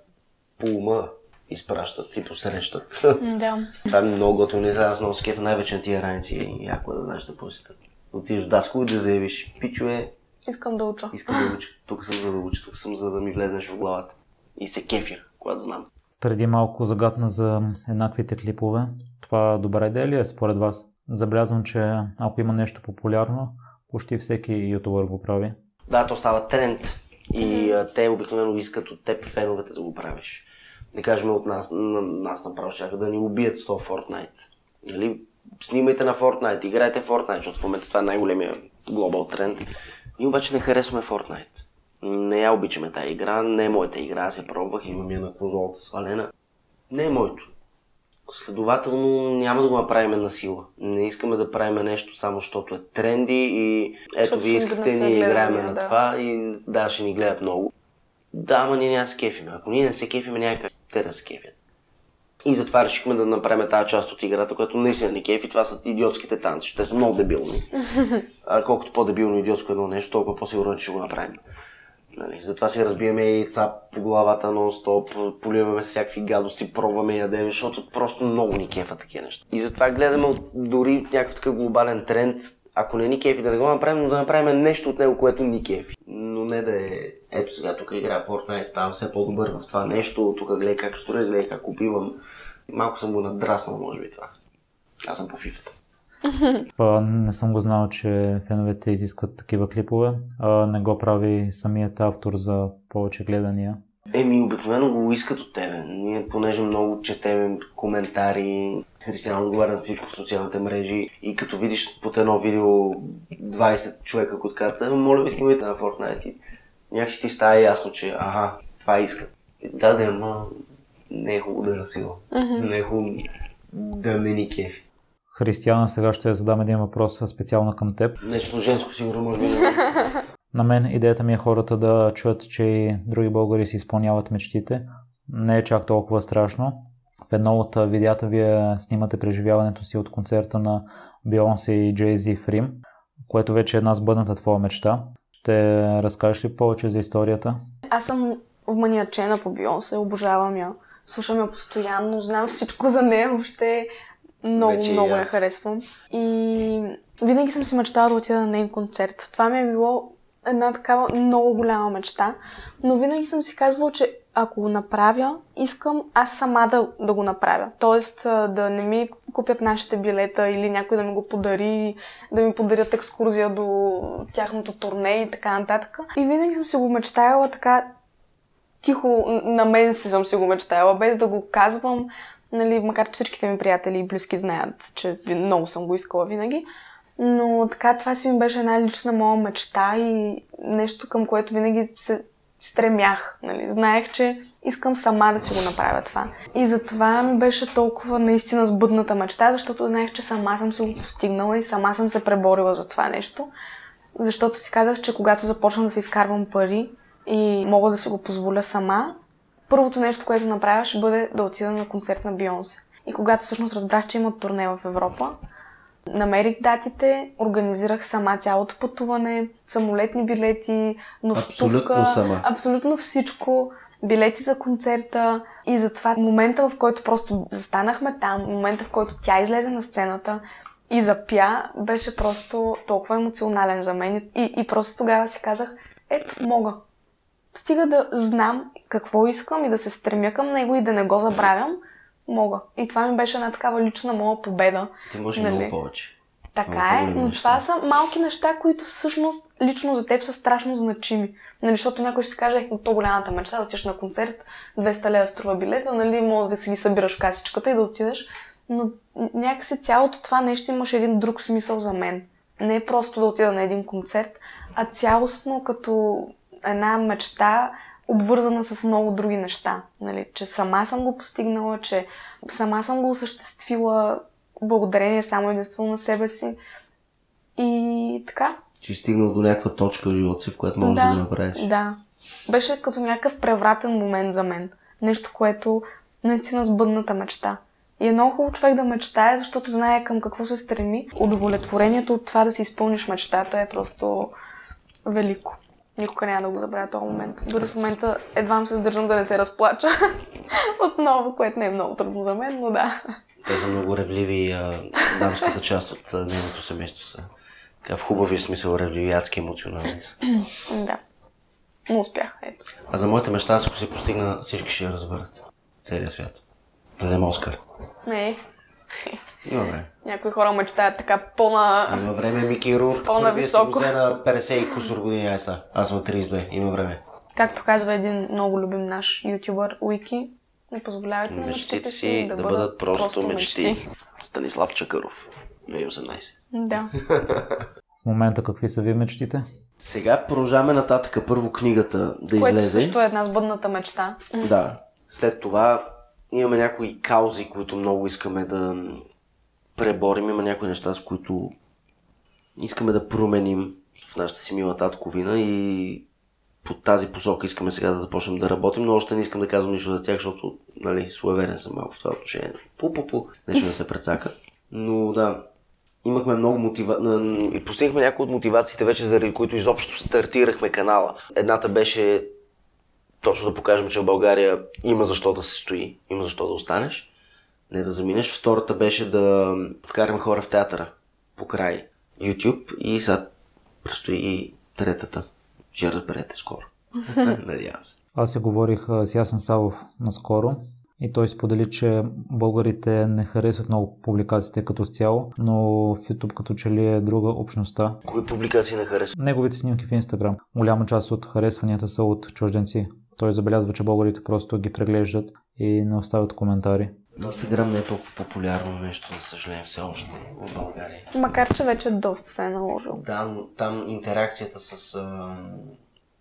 по ума изпращат и посрещат. Да. това е много готово. Не аз много скефа най-вече на тия раници и яко да знаеш да посетят. Отидеш в Даско и да заявиш, пичове, Искам да уча. искам да уча. Тук съм за да уча, тук съм за да ми влезнеш в главата. И се кефя, когато знам. Преди малко загадна за еднаквите клипове. Това добра идея ли е според вас? Забелязвам, че ако има нещо популярно, почти всеки ютубър го прави. Да, то става тренд. И а, те обикновено искат от теб феновете да го правиш. Да кажем от нас, на, нас направо чака да ни убият с това Fortnite. Нали? Снимайте на Fortnite, играйте Fortnite, защото в момента това е най-големия глобал тренд. Ние обаче не харесваме Fortnite. Не я обичаме тази игра, не е моята игра, аз я пробвах, имам я на конзолата свалена. Не е моето. Следователно няма да го направим на сила. Не искаме да правим нещо само защото е тренди и ето ви искахте, донесе ние играем гледания, на да. това и да, ще ни гледат много. Да, ама ние няма да се кефиме. Ако ние не се кефиме, няма как те да се кефят. И затова решихме да направим тази част от играта, която наистина не кефи. Това са идиотските танци. Те са много дебилни. *laughs* А колкото по-дебилно идиотско едно нещо, толкова по-сигурно че ще го направим. Нали, затова си разбиваме и цап по главата нон-стоп, поливаме всякакви гадости, пробваме и ядем, защото просто много ни кефа такива неща. И затова гледаме от дори някакъв такъв глобален тренд, ако не ни кефи да не го направим, но да направим нещо от него, което ни кефи. Но не да е, ето сега тук играя Fortnite, ставам все по-добър в това нещо, тук гледай как строя, гледай как убивам. Малко съм го надраснал, може би това. Аз съм по фифата. *laughs* Това не съм го знал, че феновете изискват такива клипове. А, не го прави самият автор за повече гледания. Еми, обикновено го искат от тебе. Ние, понеже много четем коментари, Християн отговаря на всичко в социалните мрежи и като видиш под едно видео 20 човека, които казват, «Е, моля ви снимайте на Fortnite някакси ти става ясно, че ага, това искат. Да, да, ама не е хубаво да е на сила. Не е хубаво да не ни кефи. Християна, сега ще задам един въпрос специално към теб. Нещо женско сигурно може би. На мен идеята ми е хората да чуят, че и други българи си изпълняват мечтите. Не е чак толкова страшно. В едно от видеята вие снимате преживяването си от концерта на Бейонсе и Джейзи в Рим, което вече е една сбъдната твоя мечта. Ще разкажеш ли повече за историята? Аз съм вманиачена по Бионсе, обожавам я. Слушам я постоянно, знам всичко за нея, въобще много, Вече много я харесвам. И винаги съм си мечтала да отида на нейн концерт. Това ми е било една такава много голяма мечта, но винаги съм си казвала, че ако го направя, искам аз сама да, да го направя. Тоест да не ми купят нашите билета или някой да ми го подари, да ми подарят екскурзия до тяхното турне и така нататък. И винаги съм си го мечтаяла така тихо на мен си съм си го мечтаяла, без да го казвам, нали, макар че всичките ми приятели и близки знаят, че много съм го искала винаги. Но така, това си ми беше една лична моя мечта и нещо към което винаги се стремях. Нали. Знаех, че искам сама да си го направя това. И затова ми беше толкова наистина сбъдната мечта, защото знаех, че сама съм си го постигнала и сама съм се преборила за това нещо. Защото си казах, че когато започна да се изкарвам пари и мога да си го позволя сама, първото нещо, което направя, ще бъде да отида на концерт на Бионсе. И когато всъщност разбрах, че има турне в Европа, намерих датите, организирах сама цялото пътуване, самолетни билети, нощувка. Абсолютно сама. Абсолютно всичко. Билети за концерта и затова момента, в който просто застанахме там, момента, в който тя излезе на сцената и запя, беше просто толкова емоционален за мен. И, и просто тогава си казах, ето, мога. Стига да знам какво искам и да се стремя към него и да не го забравям, мога. И това ми беше една такава лична моя победа. Ти може нали? много повече. Така е, но неща. това са малки неща, които всъщност лично за теб са страшно значими. Нали, защото някой ще си каже, е, то голямата мечта да отидеш на концерт, 200 лева струва билета, нали, може да си ги събираш в касичката и да отидеш. Но някакси цялото това нещо имаше един друг смисъл за мен. Не е просто да отида на един концерт, а цялостно като една мечта, обвързана с много други неща. Нали? Че сама съм го постигнала, че сама съм го осъществила благодарение само единствено на себе си. И така. Че стигнал до някаква точка в живота си, в която можеш да, да го направиш. Да. Беше като някакъв превратен момент за мен. Нещо, което наистина сбъдната мечта. И е много хубаво човек да мечтае, защото знае към какво се стреми. Удовлетворението от това да си изпълниш мечтата е просто велико. Никога няма да го забравя този момент. Дори в момента едва се задържам да не се разплача *laughs* отново, което не е много трудно за мен, но да. Те са много ревливи дамската част от нейното семейство са. Така, в хубави смисъл ревливи, адски емоционални са. да. Но успях. Ето. А за моята мечта, ако се постигна, всички ще я разберат. Целият свят. Да взема Оскар. Не. Има време. Някои хора мечтаят така по-на... Има време, Мики Рур. *laughs* По-на високо. Вие на 50 и кусор години, ай са. Аз съм 32. Има време. Както казва един много любим наш ютубър, Уики, не позволявайте на мечтите си да, да бъдат, просто, просто мечти. мечти. Станислав Чакъров, 2018. Да. В момента какви са ви мечтите? Сега продължаваме нататък. Първо книгата да Което излезе. също е една сбъдната мечта. Да. След това имаме някои каузи, които много искаме да преборим. Има някои неща, с които искаме да променим в нашата си мила татковина и по тази посока искаме сега да започнем да работим, но още не искам да казвам нищо за тях, защото нали, суеверен съм малко в това отношение. Пу-пу-пу, нещо да се прецака. Но да, имахме много мотива... и постигнахме някои от мотивациите вече, заради които изобщо стартирахме канала. Едната беше точно да покажем, че в България има защо да се стои, има защо да останеш, не да заминеш. Втората беше да вкараме хора в театъра покрай YouTube и сега предстои и третата. Ще разберете скоро. *laughs* Надявам се. Аз се говорих с Ясен Савов наскоро и той сподели, че българите не харесват много публикациите като цяло, но в YouTube като че ли е друга общността. Кои публикации не харесват? Неговите снимки в Instagram. Голяма част от харесванията са от чужденци. Той забелязва, че българите просто ги преглеждат и не оставят коментари. Инстаграм не е толкова популярно нещо, за съжаление, все още в България. Макар, че вече доста се е наложил. Да, но там интеракцията с,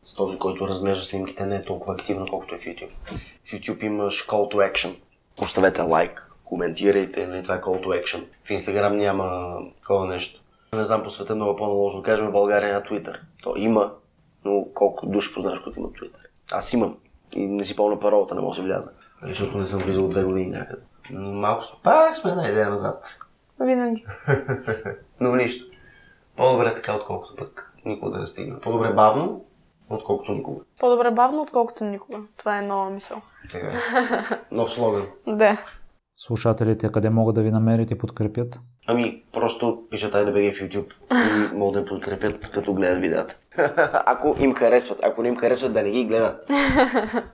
с този, който разглежда снимките, не е толкова активна, колкото е в YouTube. В YouTube имаш call to action. Поставете лайк, коментирайте, нали, това е call to action. В Instagram няма такова нещо. Не знам, по света много по-наложно. Кажем в България на Twitter. То има, но колко души познаваш, които имат Twitter. Аз имам. И не си помня паролата, не мога да си вляза. Защото не съм влизал от две години някъде. Малко пак сме една идея назад. Винаги. *laughs* Но нищо. По-добре така, отколкото пък никога да не стигне. По-добре бавно, отколкото никога. По-добре бавно, отколкото никога. Това е нова мисъл. Е. *laughs* Нов слоган. да. Слушателите къде могат да ви намерят и подкрепят? Ами, просто пишат айде беги в YouTube и *laughs* могат да подкрепят, като гледат видеята. ако им харесват. Ако не им харесват, да не ги гледат.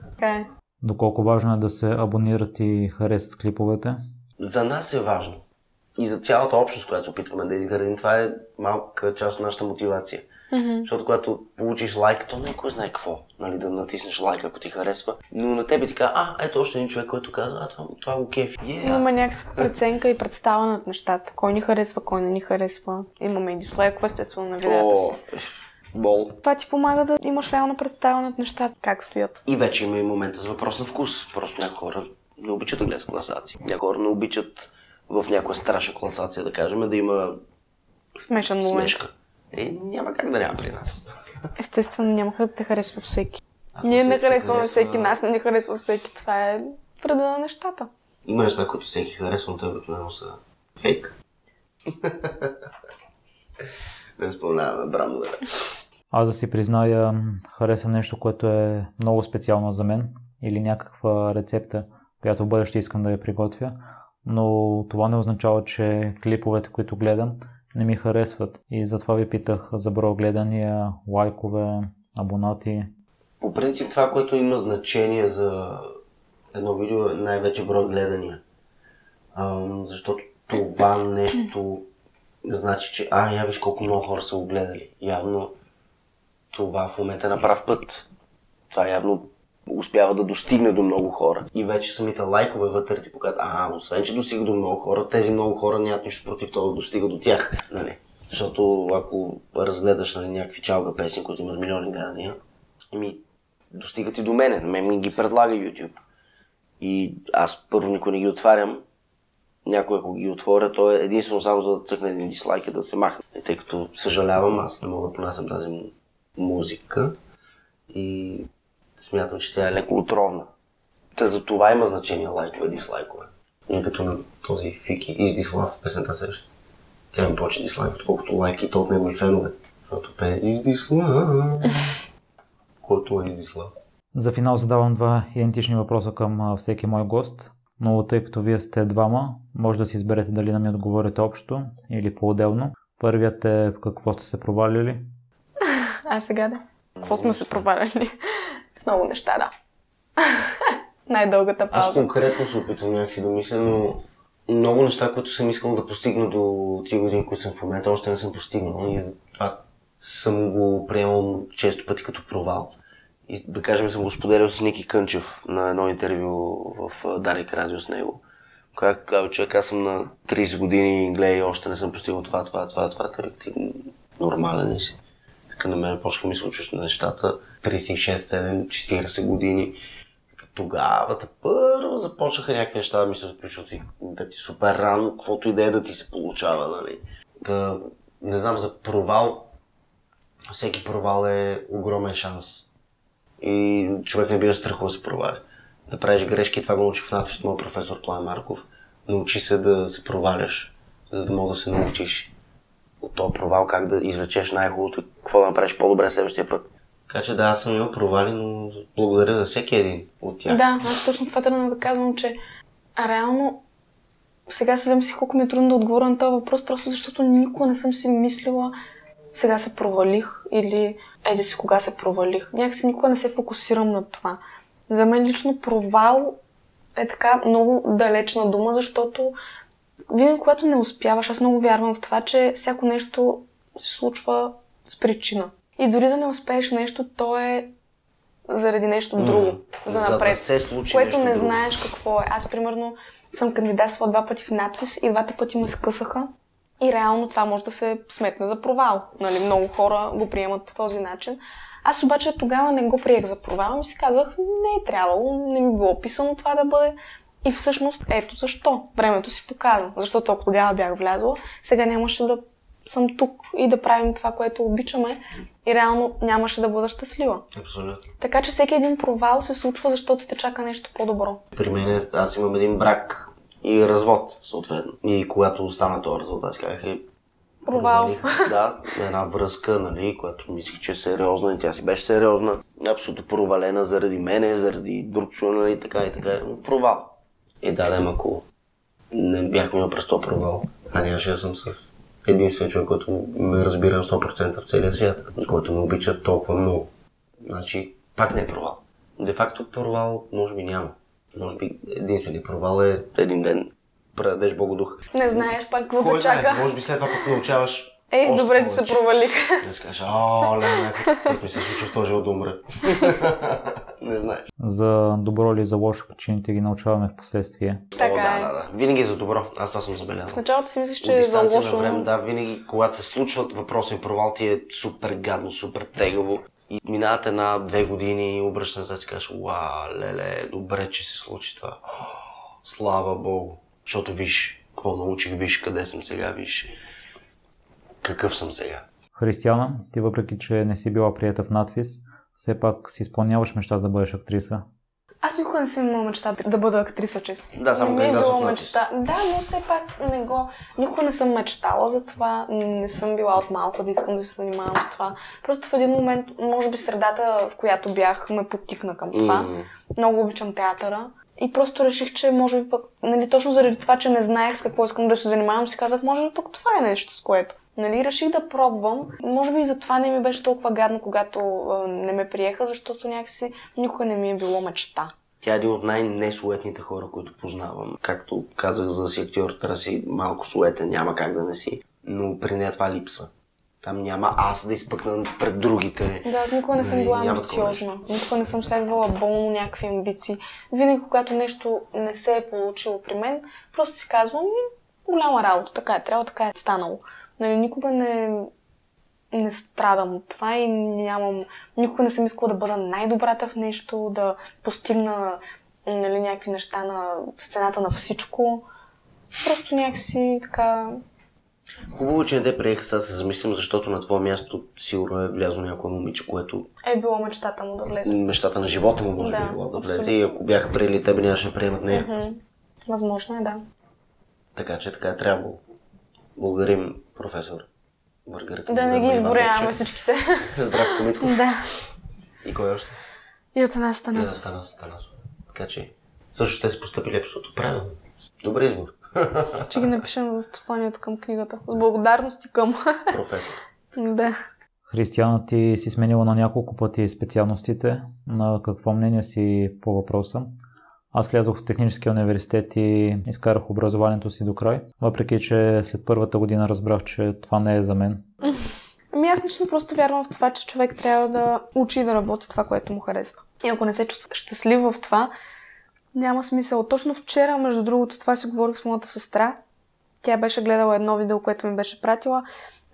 Така е. Доколко важно е да се абонират и харесат клиповете? За нас е важно. И за цялата общност, която се опитваме да изградим, това е малка част от нашата мотивация. Mm-hmm. Защото когато получиш лайк, то не е кой знае какво, нали, да натиснеш лайк, ако ти харесва. Но на тебе ти казва, а, ето още един човек, който казва, а, това, това го кефи. Yeah. Има някаква преценка и представа над нещата. Кой ни харесва, кой не ни харесва. Имаме и дислайкове, естествено, на видеята си. Бол. Това ти помага да имаш реална представа над нещата, как стоят. И вече има и момента за въпрос на вкус. Просто някои хора не обичат да гледат класации. Някои хора не обичат в някоя страшна класация, да кажем, да има Смешен момент. смешка. Е, няма как да няма при нас. Естествено, няма как да те харесва всеки. Ако Ние не харесваме харесва- всеки, нас не ни харесва всеки. Това е вреда на нещата. Има неща, които всеки харесва, но те обикновено са фейк. *laughs* не спомняваме брандове. Аз да си призная, харесвам нещо, което е много специално за мен или някаква рецепта, която в бъдеще искам да я приготвя, но това не означава, че клиповете, които гледам, не ми харесват. И затова ви питах за броя гледания, лайкове, абонати. По принцип това, което има значение за едно видео е най-вече брой гледания. Ам, защото това нещо значи, че а, я виж колко много хора са го гледали. Явно това в момента е на прав път. Това явно успява да достигне до много хора. И вече самите лайкове вътре ти показват, а, освен, че достига до много хора, тези много хора нямат нищо против това да достига до тях. Нали? Защото ако разгледаш нали, някакви чалга песни, които имат милиони гледания, ами, достигат и до мене. На мен ми ги предлага YouTube. И аз първо никой не ги отварям. Някой ако ги отворя, то е единствено само за да цъкне един дислайк и да се махне. И тъй като съжалявам, аз не мога да понасям тази музика и смятам, че тя е леко отровна. Та за това има значение лайкове, дислайкове. И като на този Фики, This Love, песента сеща. Тя ми повече дислайк, отколкото лайки, то от негови фенове. Защото пее This Love. Който е This Love? За финал задавам два идентични въпроса към всеки мой гост, но тъй като вие сте двама, може да си изберете дали да ми отговорите общо или по-отделно. Първият е в какво сте се провалили, А сега да. Какво сме се проваляли? В много неща, да. *laughs* Най-дългата Аз пауза. конкретно се опитвам някакси да мисля, но много неща, които съм искал да постигна до тези години, които съм в момента, още не съм постигнал и затова съм го приемал често пъти като провал. И да кажем, съм го споделял с Ники Кънчев на едно интервю в Дарик Радио с него. Как казва човек, аз съм на 30 години и гледай, още не съм постигнал това, това, това, това. Той вика, ти нормален ли си? Така на мен почнаха ми случваш нещата. 36, 7, 40 години. Тогава те първо започнаха някакви неща да ми се отключват и да ти супер рано, каквото и е да ти се получава, нали. Да, не знам, за провал, всеки провал е огромен шанс. И човек не бива страхува да се проваля. Да правиш грешки, това го научих в надвис моят професор План Марков. Научи се да се проваляш, за да мога да се научиш от този провал как да извлечеш най-хубавото и какво да направиш по-добре следващия път. Така че да, аз съм имал провали, но благодаря за всеки един от тях. Да, аз точно това тръгна да казвам, че а реално сега се замислих колко ми е трудно да отговоря на този въпрос, просто защото никога не съм си мислила сега се провалих или еди си кога се провалих. Някакси никога не се фокусирам на това. За мен лично провал е така много далечна дума, защото винаги когато не успяваш, аз много вярвам в това, че всяко нещо се случва с причина. И дори да не успееш нещо, то е заради нещо друго, за За напред. да се случи което не друго. знаеш какво е. Аз, примерно, съм кандидатствала два пъти в надпис и двата пъти ме скъсаха. И реално това може да се сметне за провал. Нали, много хора го приемат по този начин. Аз обаче тогава не го приех за провал и си казах, не е трябвало, не ми било писано това да бъде. И всъщност ето защо. Времето си показва. Защото ако тогава бях влязла, сега нямаше да съм тук и да правим това, което обичаме и реално нямаше да бъда щастлива. Абсолютно. Така че всеки един провал се случва, защото те чака нещо по-добро. При мен е- аз имам един брак и развод, съответно. И когато стана този развод, аз казах, е, Провал. провалих, да, една връзка, нали, която мислих, че е сериозна и тя си беше сериозна. Абсолютно провалена заради мене, заради друг човек, нали, така и така. Провал. И да, да, ако не бях минал през провал. Сега нямаше да съм с единствен човек, който ме разбира на 100% в целия свят, който ме обича толкова много. Значи, пак не е провал. Де факто провал може би няма. Може би единственият провал е един ден предадеш Богодух. Не знаеш пак какво Кой знае, чака. може би след това пък научаваш Ей, още добре, че се провалих. Не *laughs* си кажеш, о, ле, какво ми се случва в този живот да умра. *laughs* не знаеш. За добро или за лошо причините ги научаваме в последствие. Така О, да, е. да, да. Винаги е за добро. Аз това съм В забелязал. началото си мислиш, От че е за лошо. на време, да, винаги, когато се случват въпросни провал, ти е супер гадно, супер тегаво. И минават една-две години и обръщаш назад и си кажеш, уа, леле, добре, че се случи това. О, Слава Богу. Защото виж, какво научих, виж къде съм сега, виж какъв съм сега. Християна, ти въпреки, че не си била приета в надвис, все пак си изпълняваш мечта да бъдеш актриса. Аз никога не съм имала мечта да бъда актриса, често. Да, само не ми е било мечта. Да, но все пак не го... Никога не съм мечтала за това. Не съм била от малко да искам да се занимавам с това. Просто в един момент, може би средата, в която бях, ме подтикна към това. М. Много обичам театъра. И просто реших, че може би пък, нали, точно заради това, че не знаех с какво искам да се занимавам, си казах, може би пък това е нещо с което. Нали, реших да пробвам. Може би и затова не ми беше толкова гадно, когато а, не ме приеха, защото някакси никога не ми е било мечта. Тя е един от най-несуетните хора, които познавам. Както казах за си актьор, трябва да си малко суетен, няма как да не си. Но при нея това липсва. Там няма аз да изпъкна пред другите. Да, аз никога не съм Нали, била амбициозна. Никога не съм следвала болно някакви амбиции. Винаги, когато нещо не се е получило при мен, просто си казвам, «Ми, голяма работа, така е, трябва, така е станало. Нали, никога не, не страдам от това и нямам... Никога не съм искала да бъда най-добрата в нещо, да постигна нали, някакви неща на в сцената на всичко. Просто някакси така... Хубаво, че не те приеха, сега се замислям, защото на твое място сигурно е влязло някое момиче, което Е било мечтата му да влезе. мечтата на живота му може Да, би е било да влезе абсолютно. и ако бяха приели тебе, нямаше да приемат нея. Възможно е, да. Така че така е трябвало. Благодарим, професор Маргарита. Да не ги изборяваме всичките. Здравко, Митков. да. И кой още? И от нас И Танасов. Атанас. Така че също те са поступили абсолютно правилно. Добър избор. *laughs* Ще ги напишем в посланието към книгата. С благодарности към. *laughs* Професор. да. Християна, ти си сменила на няколко пъти специалностите. На какво мнение си по въпроса? Аз влязох в техническия университет и изкарах образованието си до край, въпреки че след първата година разбрах, че това не е за мен. Ами аз лично просто вярвам в това, че човек трябва да учи да работи това, което му харесва. И ако не се чувства щастлив в това, няма смисъл. Точно вчера, между другото, това си говорих с моята сестра. Тя беше гледала едно видео, което ми беше пратила,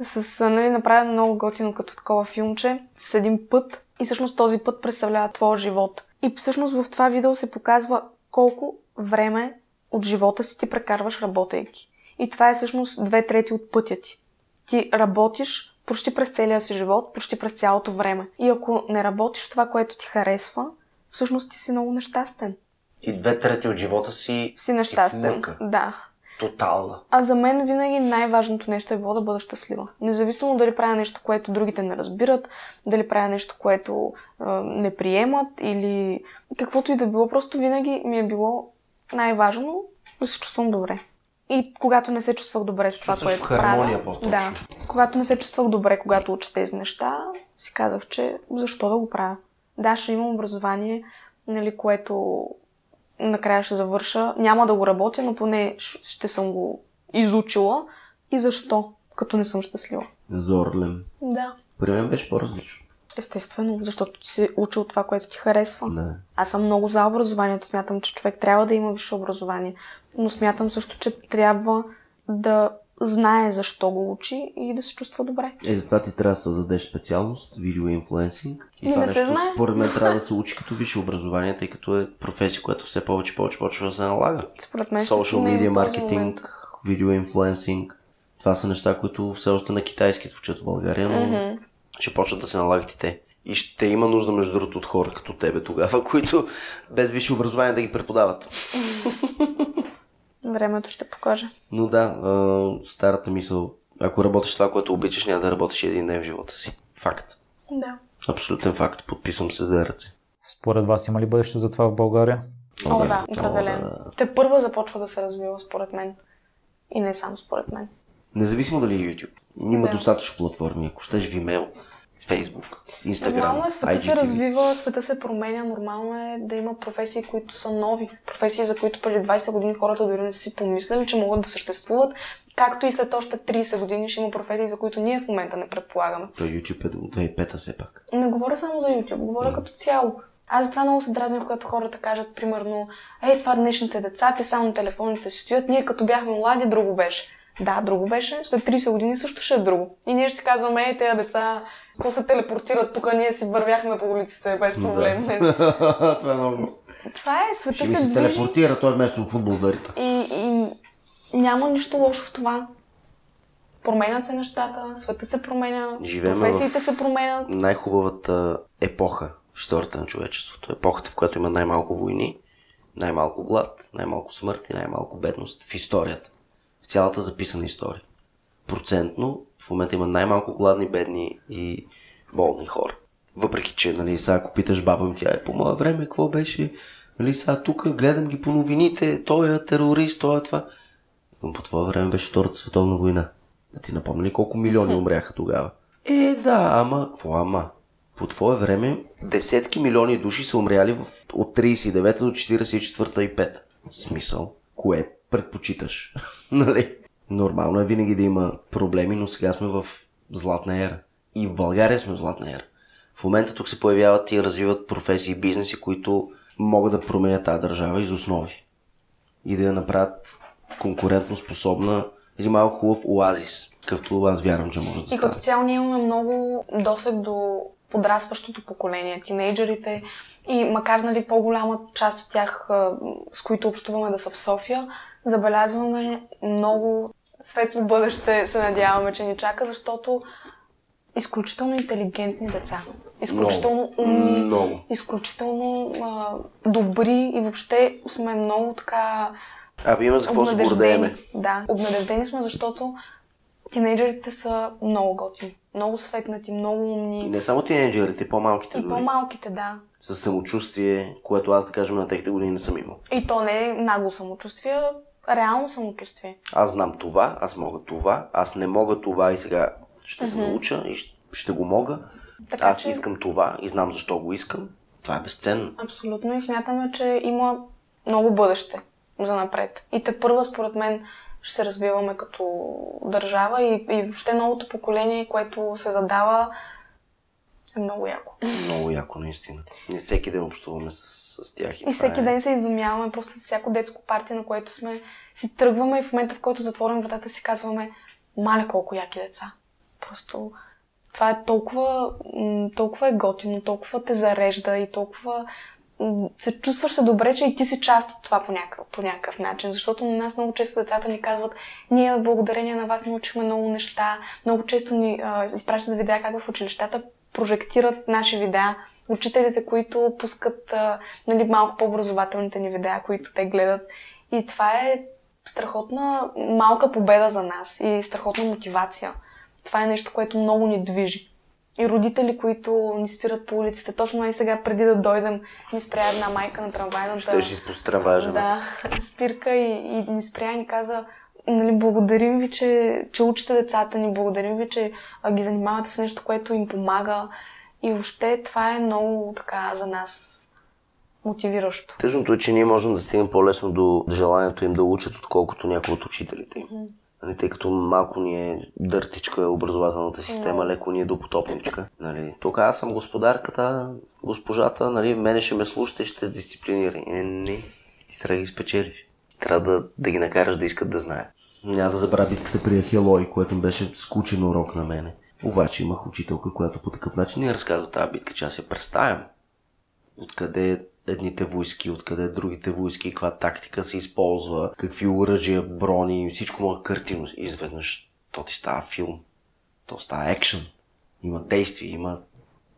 с, нали, направено много готино като такова филмче, с един път. И всъщност този път представлява твоя живот. И всъщност в това видео се показва колко време от живота си ти прекарваш работейки. И това е всъщност две трети от пътя ти. Ти работиш почти през целия си живот, почти през цялото време. И ако не работиш това, което ти харесва, всъщност ти си много нещастен. И две трети от живота си Си нещастен. Си. Да. Тотална. А за мен винаги най-важното нещо е било да бъда щастлива. Независимо дали правя нещо, което другите не разбират, дали правя нещо, което а, не приемат или каквото и да било, просто винаги ми е било най-важно да се чувствам добре. И когато не се чувствах добре с това, Чувстваш което правя, по-точно. да, когато не се чувствах добре, когато уча тези неща, си казах, че защо да го правя. Да, ще имам образование, нали, което накрая ще завърша. Няма да го работя, но поне ще съм го изучила. И защо, като не съм щастлива? Зорлен. Да. При мен беше по-различно. Естествено, защото ти си учил това, което ти харесва. Да. Аз съм много за образованието. Смятам, че човек трябва да има висше образование. Но смятам също, че трябва да знае защо го учи и да се чувства добре. Е, затова ти трябва да създадеш специалност, видеоинфлуенсинг. И това не нещо, знае. според мен, трябва да се *laughs* учи като висше образование, тъй като е професия, която все повече повече почва да се налага. Според мен Social и media маркетинг, видеоинфлуенсинг. Това са неща, които все още на китайски звучат в България, но Мгм. ще почнат да се налагат и те. И ще има нужда, между другото, от хора като тебе тогава, *laughs* които без висше образование да ги преподават. Времето ще покаже. Но да, а, старата мисъл, ако работиш това, което обичаш, няма да работиш един ден в живота си. Факт. Да. Абсолютен факт. Подписвам се две ръце. Според вас има ли бъдеще за това в България? О, да, да, о, определено. да, да. Те първо започва да се развива, според мен. И не само според мен. Независимо дали е YouTube. Има Да. достатъчно платформи. Ако щеш Vimeo, Facebook, Instagram, Нормално е, света се IGTV. развива, света се променя. Нормално е да има професии, които са нови. Професии, за които преди 20 години хората дори не са си помисляли, че могат да съществуват. Както и след още 30 години ще има професии, за които ние в момента не предполагаме. Той YouTube е от 2005 все пак. Не говоря само за YouTube, говоря като цяло. Аз затова много се дразня, когато хората кажат, примерно, ей, това днешните деца, те само на телефоните си стоят, ние като бяхме млади, друго беше. Да, друго беше, след 30 години също ще е друго. И ние ще си казваме, ей, тези деца, какво се телепортират тук, ние си вървяхме по улиците без проблем. Да. *laughs* Това е много. Това е, света Ще се се движи телепортира той вместо футбол да и, и няма нищо лошо в това. Променят се нещата, света се променя, Живеем професиите се променят. Най-хубавата епоха в историята на човечеството. Епохата, в която има най-малко войни, най-малко глад, най-малко смърт и най-малко бедност в историята. В цялата записана история. Процентно в момента има най-малко гладни, бедни и болни хора. Въпреки, че, нали, сега ако питаш баба ми, тя е по мое време, какво беше? Нали, сега тук гледам ги по новините, той е терорист, той е това. Но по това време беше Втората световна война. Да ти напомня ли колко милиони умряха тогава? Е, да, ама, какво ама? По твое време десетки милиони души са умряли в, от 39 до 44 и 5. Смисъл, кое предпочиташ? *laughs* нали? Нормално е винаги да има проблеми, но сега сме в златна ера. И в България сме в златна ера. В момента тук се появяват и развиват професии и бизнеси, които могат да променят тази държава из основи. И да я направят конкурентно способна един малко хубав оазис, какъвто аз вярвам, че може да И стане. като цяло ние имаме много досег до подрастващото поколение, тинейджерите и макар нали, по-голяма част от тях, с които общуваме да са в София, забелязваме много светло бъдеще, се надяваме, че ни чака, защото изключително интелигентни деца, изключително умни, Много. изключително а, добри и въобще сме много така Абе има за какво се гордееме. Да, обнадеждени сме, защото тинейджерите са много готини, много светнати, много И умни. не само тинейджерите, по-малките И дори. по-малките, да. С самочувствие, което аз да кажем на техните години не съм имал. И то не е нагло самочувствие, реално самочувствие. Аз знам това, аз мога това, аз не мога това и сега ще се науча и ще, ще го мога. Така аз че- искам това и знам защо го искам. Това е безценно. Абсолютно. И смятаме, че има много бъдеще за напред. И те първа, според мен, ще се развиваме като държава и, и въобще новото поколение, което се задава, е много яко. Много яко, наистина. Не всеки ден общуваме с, с тях. И това всеки е... ден се изумяваме, просто след всяко детско парти, на което сме, си тръгваме и в момента, в който затворим вратата, си казваме, маля колко яки деца. Просто това е толкова, толкова е готино, толкова те зарежда и толкова се чувстваш се добре, че и ти си част от това по някакъв, по някакъв начин. Защото на нас много често децата ни казват, ние благодарение на вас научихме много неща. Много често ни а, изпращат видеа как в училищата прожектират наши видеа. Учителите, които пускат а, нали, малко по-образователните ни видеа, които те гледат. И това е страхотна малка победа за нас и страхотна мотивация. Това е нещо, което много ни движи. И родители, които ни спират по улиците, точно и сега, преди да дойдем, ни спря една майка на трамвайната. Ще си спусти трамвая, Да, *laughs* спирка и, и ни спря и ни каза, нали, благодарим ви, че, че учите децата ни, благодарим ви, че а, ги занимавате с нещо, което им помага. И въобще това е много така за нас мотивиращо. Тъжното е, че ние можем да стигнем по-лесно до желанието им да учат, отколкото някои от учителите им. Нали, тъй като малко ни е дъртичка образователната система, леко ни е до потопничка. Нали, тук аз съм господарката, госпожата, нали, мене ще ме слушате, ще се дисциплинира. Е, не, ти трябва да ги спечелиш. Трябва да, да ги накараш да искат да знаят. Няма да забравя битката при Ахилой, което беше скучен урок на мене. Обаче имах учителка, която по такъв начин ни разказва тази битка, че аз я представям откъде едните войски, откъде другите войски, каква тактика се използва, какви оръжия, брони, всичко му е картино. Изведнъж то ти става филм. То става екшен. Има действие, има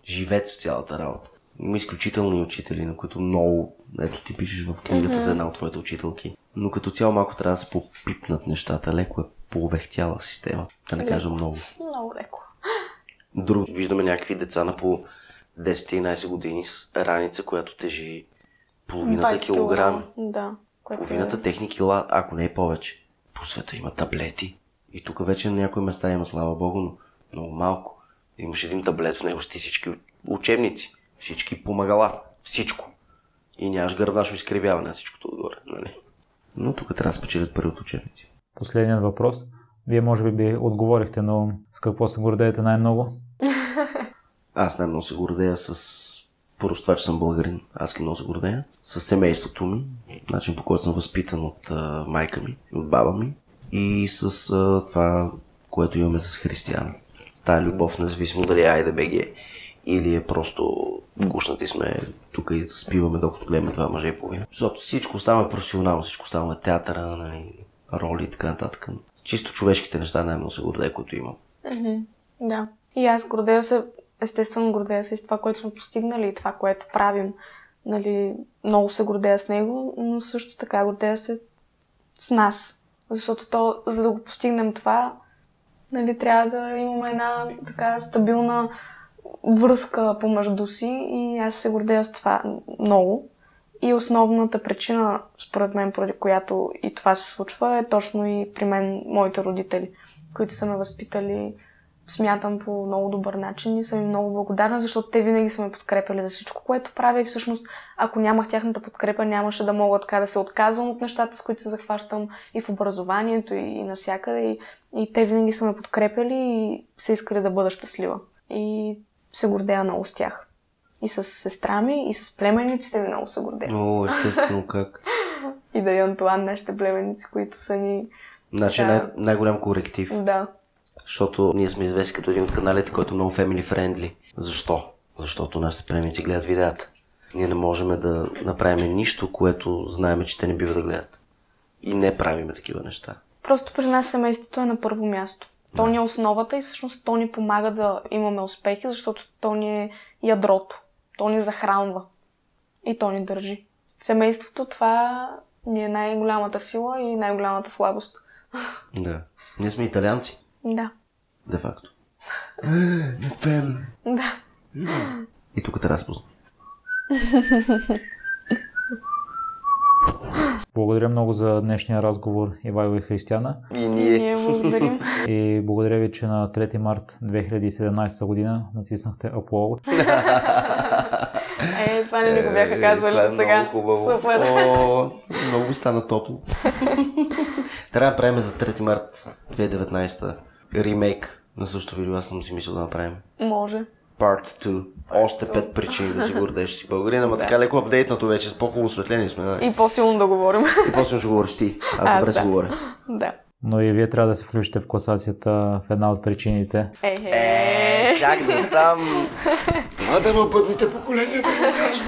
живец в цялата работа. Има изключителни учители, на които много, ето ти пишеш в книгата за една от твоите учителки. Но като цяло малко трябва да се попипнат нещата. Леко е повехтяла система. Да не кажа много. Много леко. Друг, виждаме някакви деца на по 10-11 години с раница, която тежи половината 20 килограми. Да. Половината е... техни кила, ако не е повече. По света има таблети. И тук вече на някои места има, слава богу, но много малко. Имаш един таблет в него ти всички учебници, всички помагала, всичко. И нямаш гърбначно изкривяване на всичкото отгоре. Нали? Но тук трябва да спечелят пари от учебници. Последният въпрос. Вие може би би отговорихте, но с какво се гордеете най-много? *laughs* Аз най-много се гордея с първо с това, че съм българин. Аз ги много се гордея. С семейството ми, начин по който съм възпитан от а, майка ми, от баба ми. И с а, това, което имаме с християна. С тази любов, независимо дали е АйДБГ или е просто гушнати сме тук и заспиваме докато гледаме това мъже и половина. Защото всичко оставаме професионално, всичко оставаме театъра, нали, роли и така нататък. Чисто човешките неща най-много се гордея, които имам. Да. И аз гордея се, естествено гордея се с това, което сме постигнали и това, което правим. Нали, много се гордея с него, но също така гордея се с нас. Защото то, за да го постигнем това, нали, трябва да имаме една така стабилна връзка помежду си и аз се гордея с това много. И основната причина, според мен, поради която и това се случва, е точно и при мен моите родители, които са ме възпитали, смятам по много добър начин и съм им много благодарна, защото те винаги са ме подкрепили за всичко, което правя и всъщност, ако нямах тяхната подкрепа, нямаше да мога така да се отказвам от нещата, с които се захващам и в образованието, и, и навсякъде. И, и те винаги са ме подкрепили и са искали да бъда щастлива. И се гордея много с тях. И с сестра ми, и с племенниците ми много се гордея. О, естествено как. *laughs* И да и Антуан, нашите племенници, които са ни... Значи Да. най- най-голям коректив. Да. Защото ние сме известни като един от каналите, който е много family friendly. Защо? Защото нашите племеници гледат видеята. Ние не можем да направим нищо, което знаем, че те не бива да гледат. И не правиме такива неща. Просто при нас семейството е на първо място. То ни е основата и всъщност то ни помага да имаме успехи, защото то ни е ядрото. То ни захранва. И то ни държи. Семейството това ни е най-голямата сила и най-голямата слабост. Да. Ние сме италианци, Да. де факто. Фем. Да. И тук трябва да се позна. Благодаря много за днешния разговор, Ивайло и Християна. И Ние благодарим. *laughs* И благодаря ви, че на 3 март 2017 година натиснахте Upload. Е, това не ни го бяха казвали е до сега. Много хубаво. Супер. О, много ми стана топло. *laughs* Трябва да правим за 3 март 2019 ремейк на същото видео. Аз съм си мислил да направим. Може. Part 2. Още пет причини да си *laughs* гордееш си българин, ама така леко апдейтнато вече, с по-хубаво осветлени сме. Нали? И по-силно да говорим. И после ще говориш ти. *laughs* Аз Аз, добре да. си говоря. *laughs* да. Но и вие трябва да се включите в класацията в една от причините. Е, е. чак до там. Това да ме бъдните поколения да го кажа.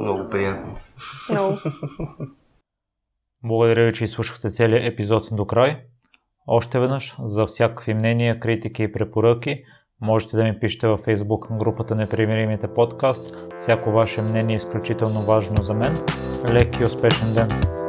Много приятно. Много. Благодаря ви, че изслушахте целият епизод до край. Още веднъж, за всякакви мнения, критики и препоръки, можете да ми пишете във Facebook групата Непримиримите подкаст. Всяко ваше мнение е изключително важно за мен. Лек и успешен ден!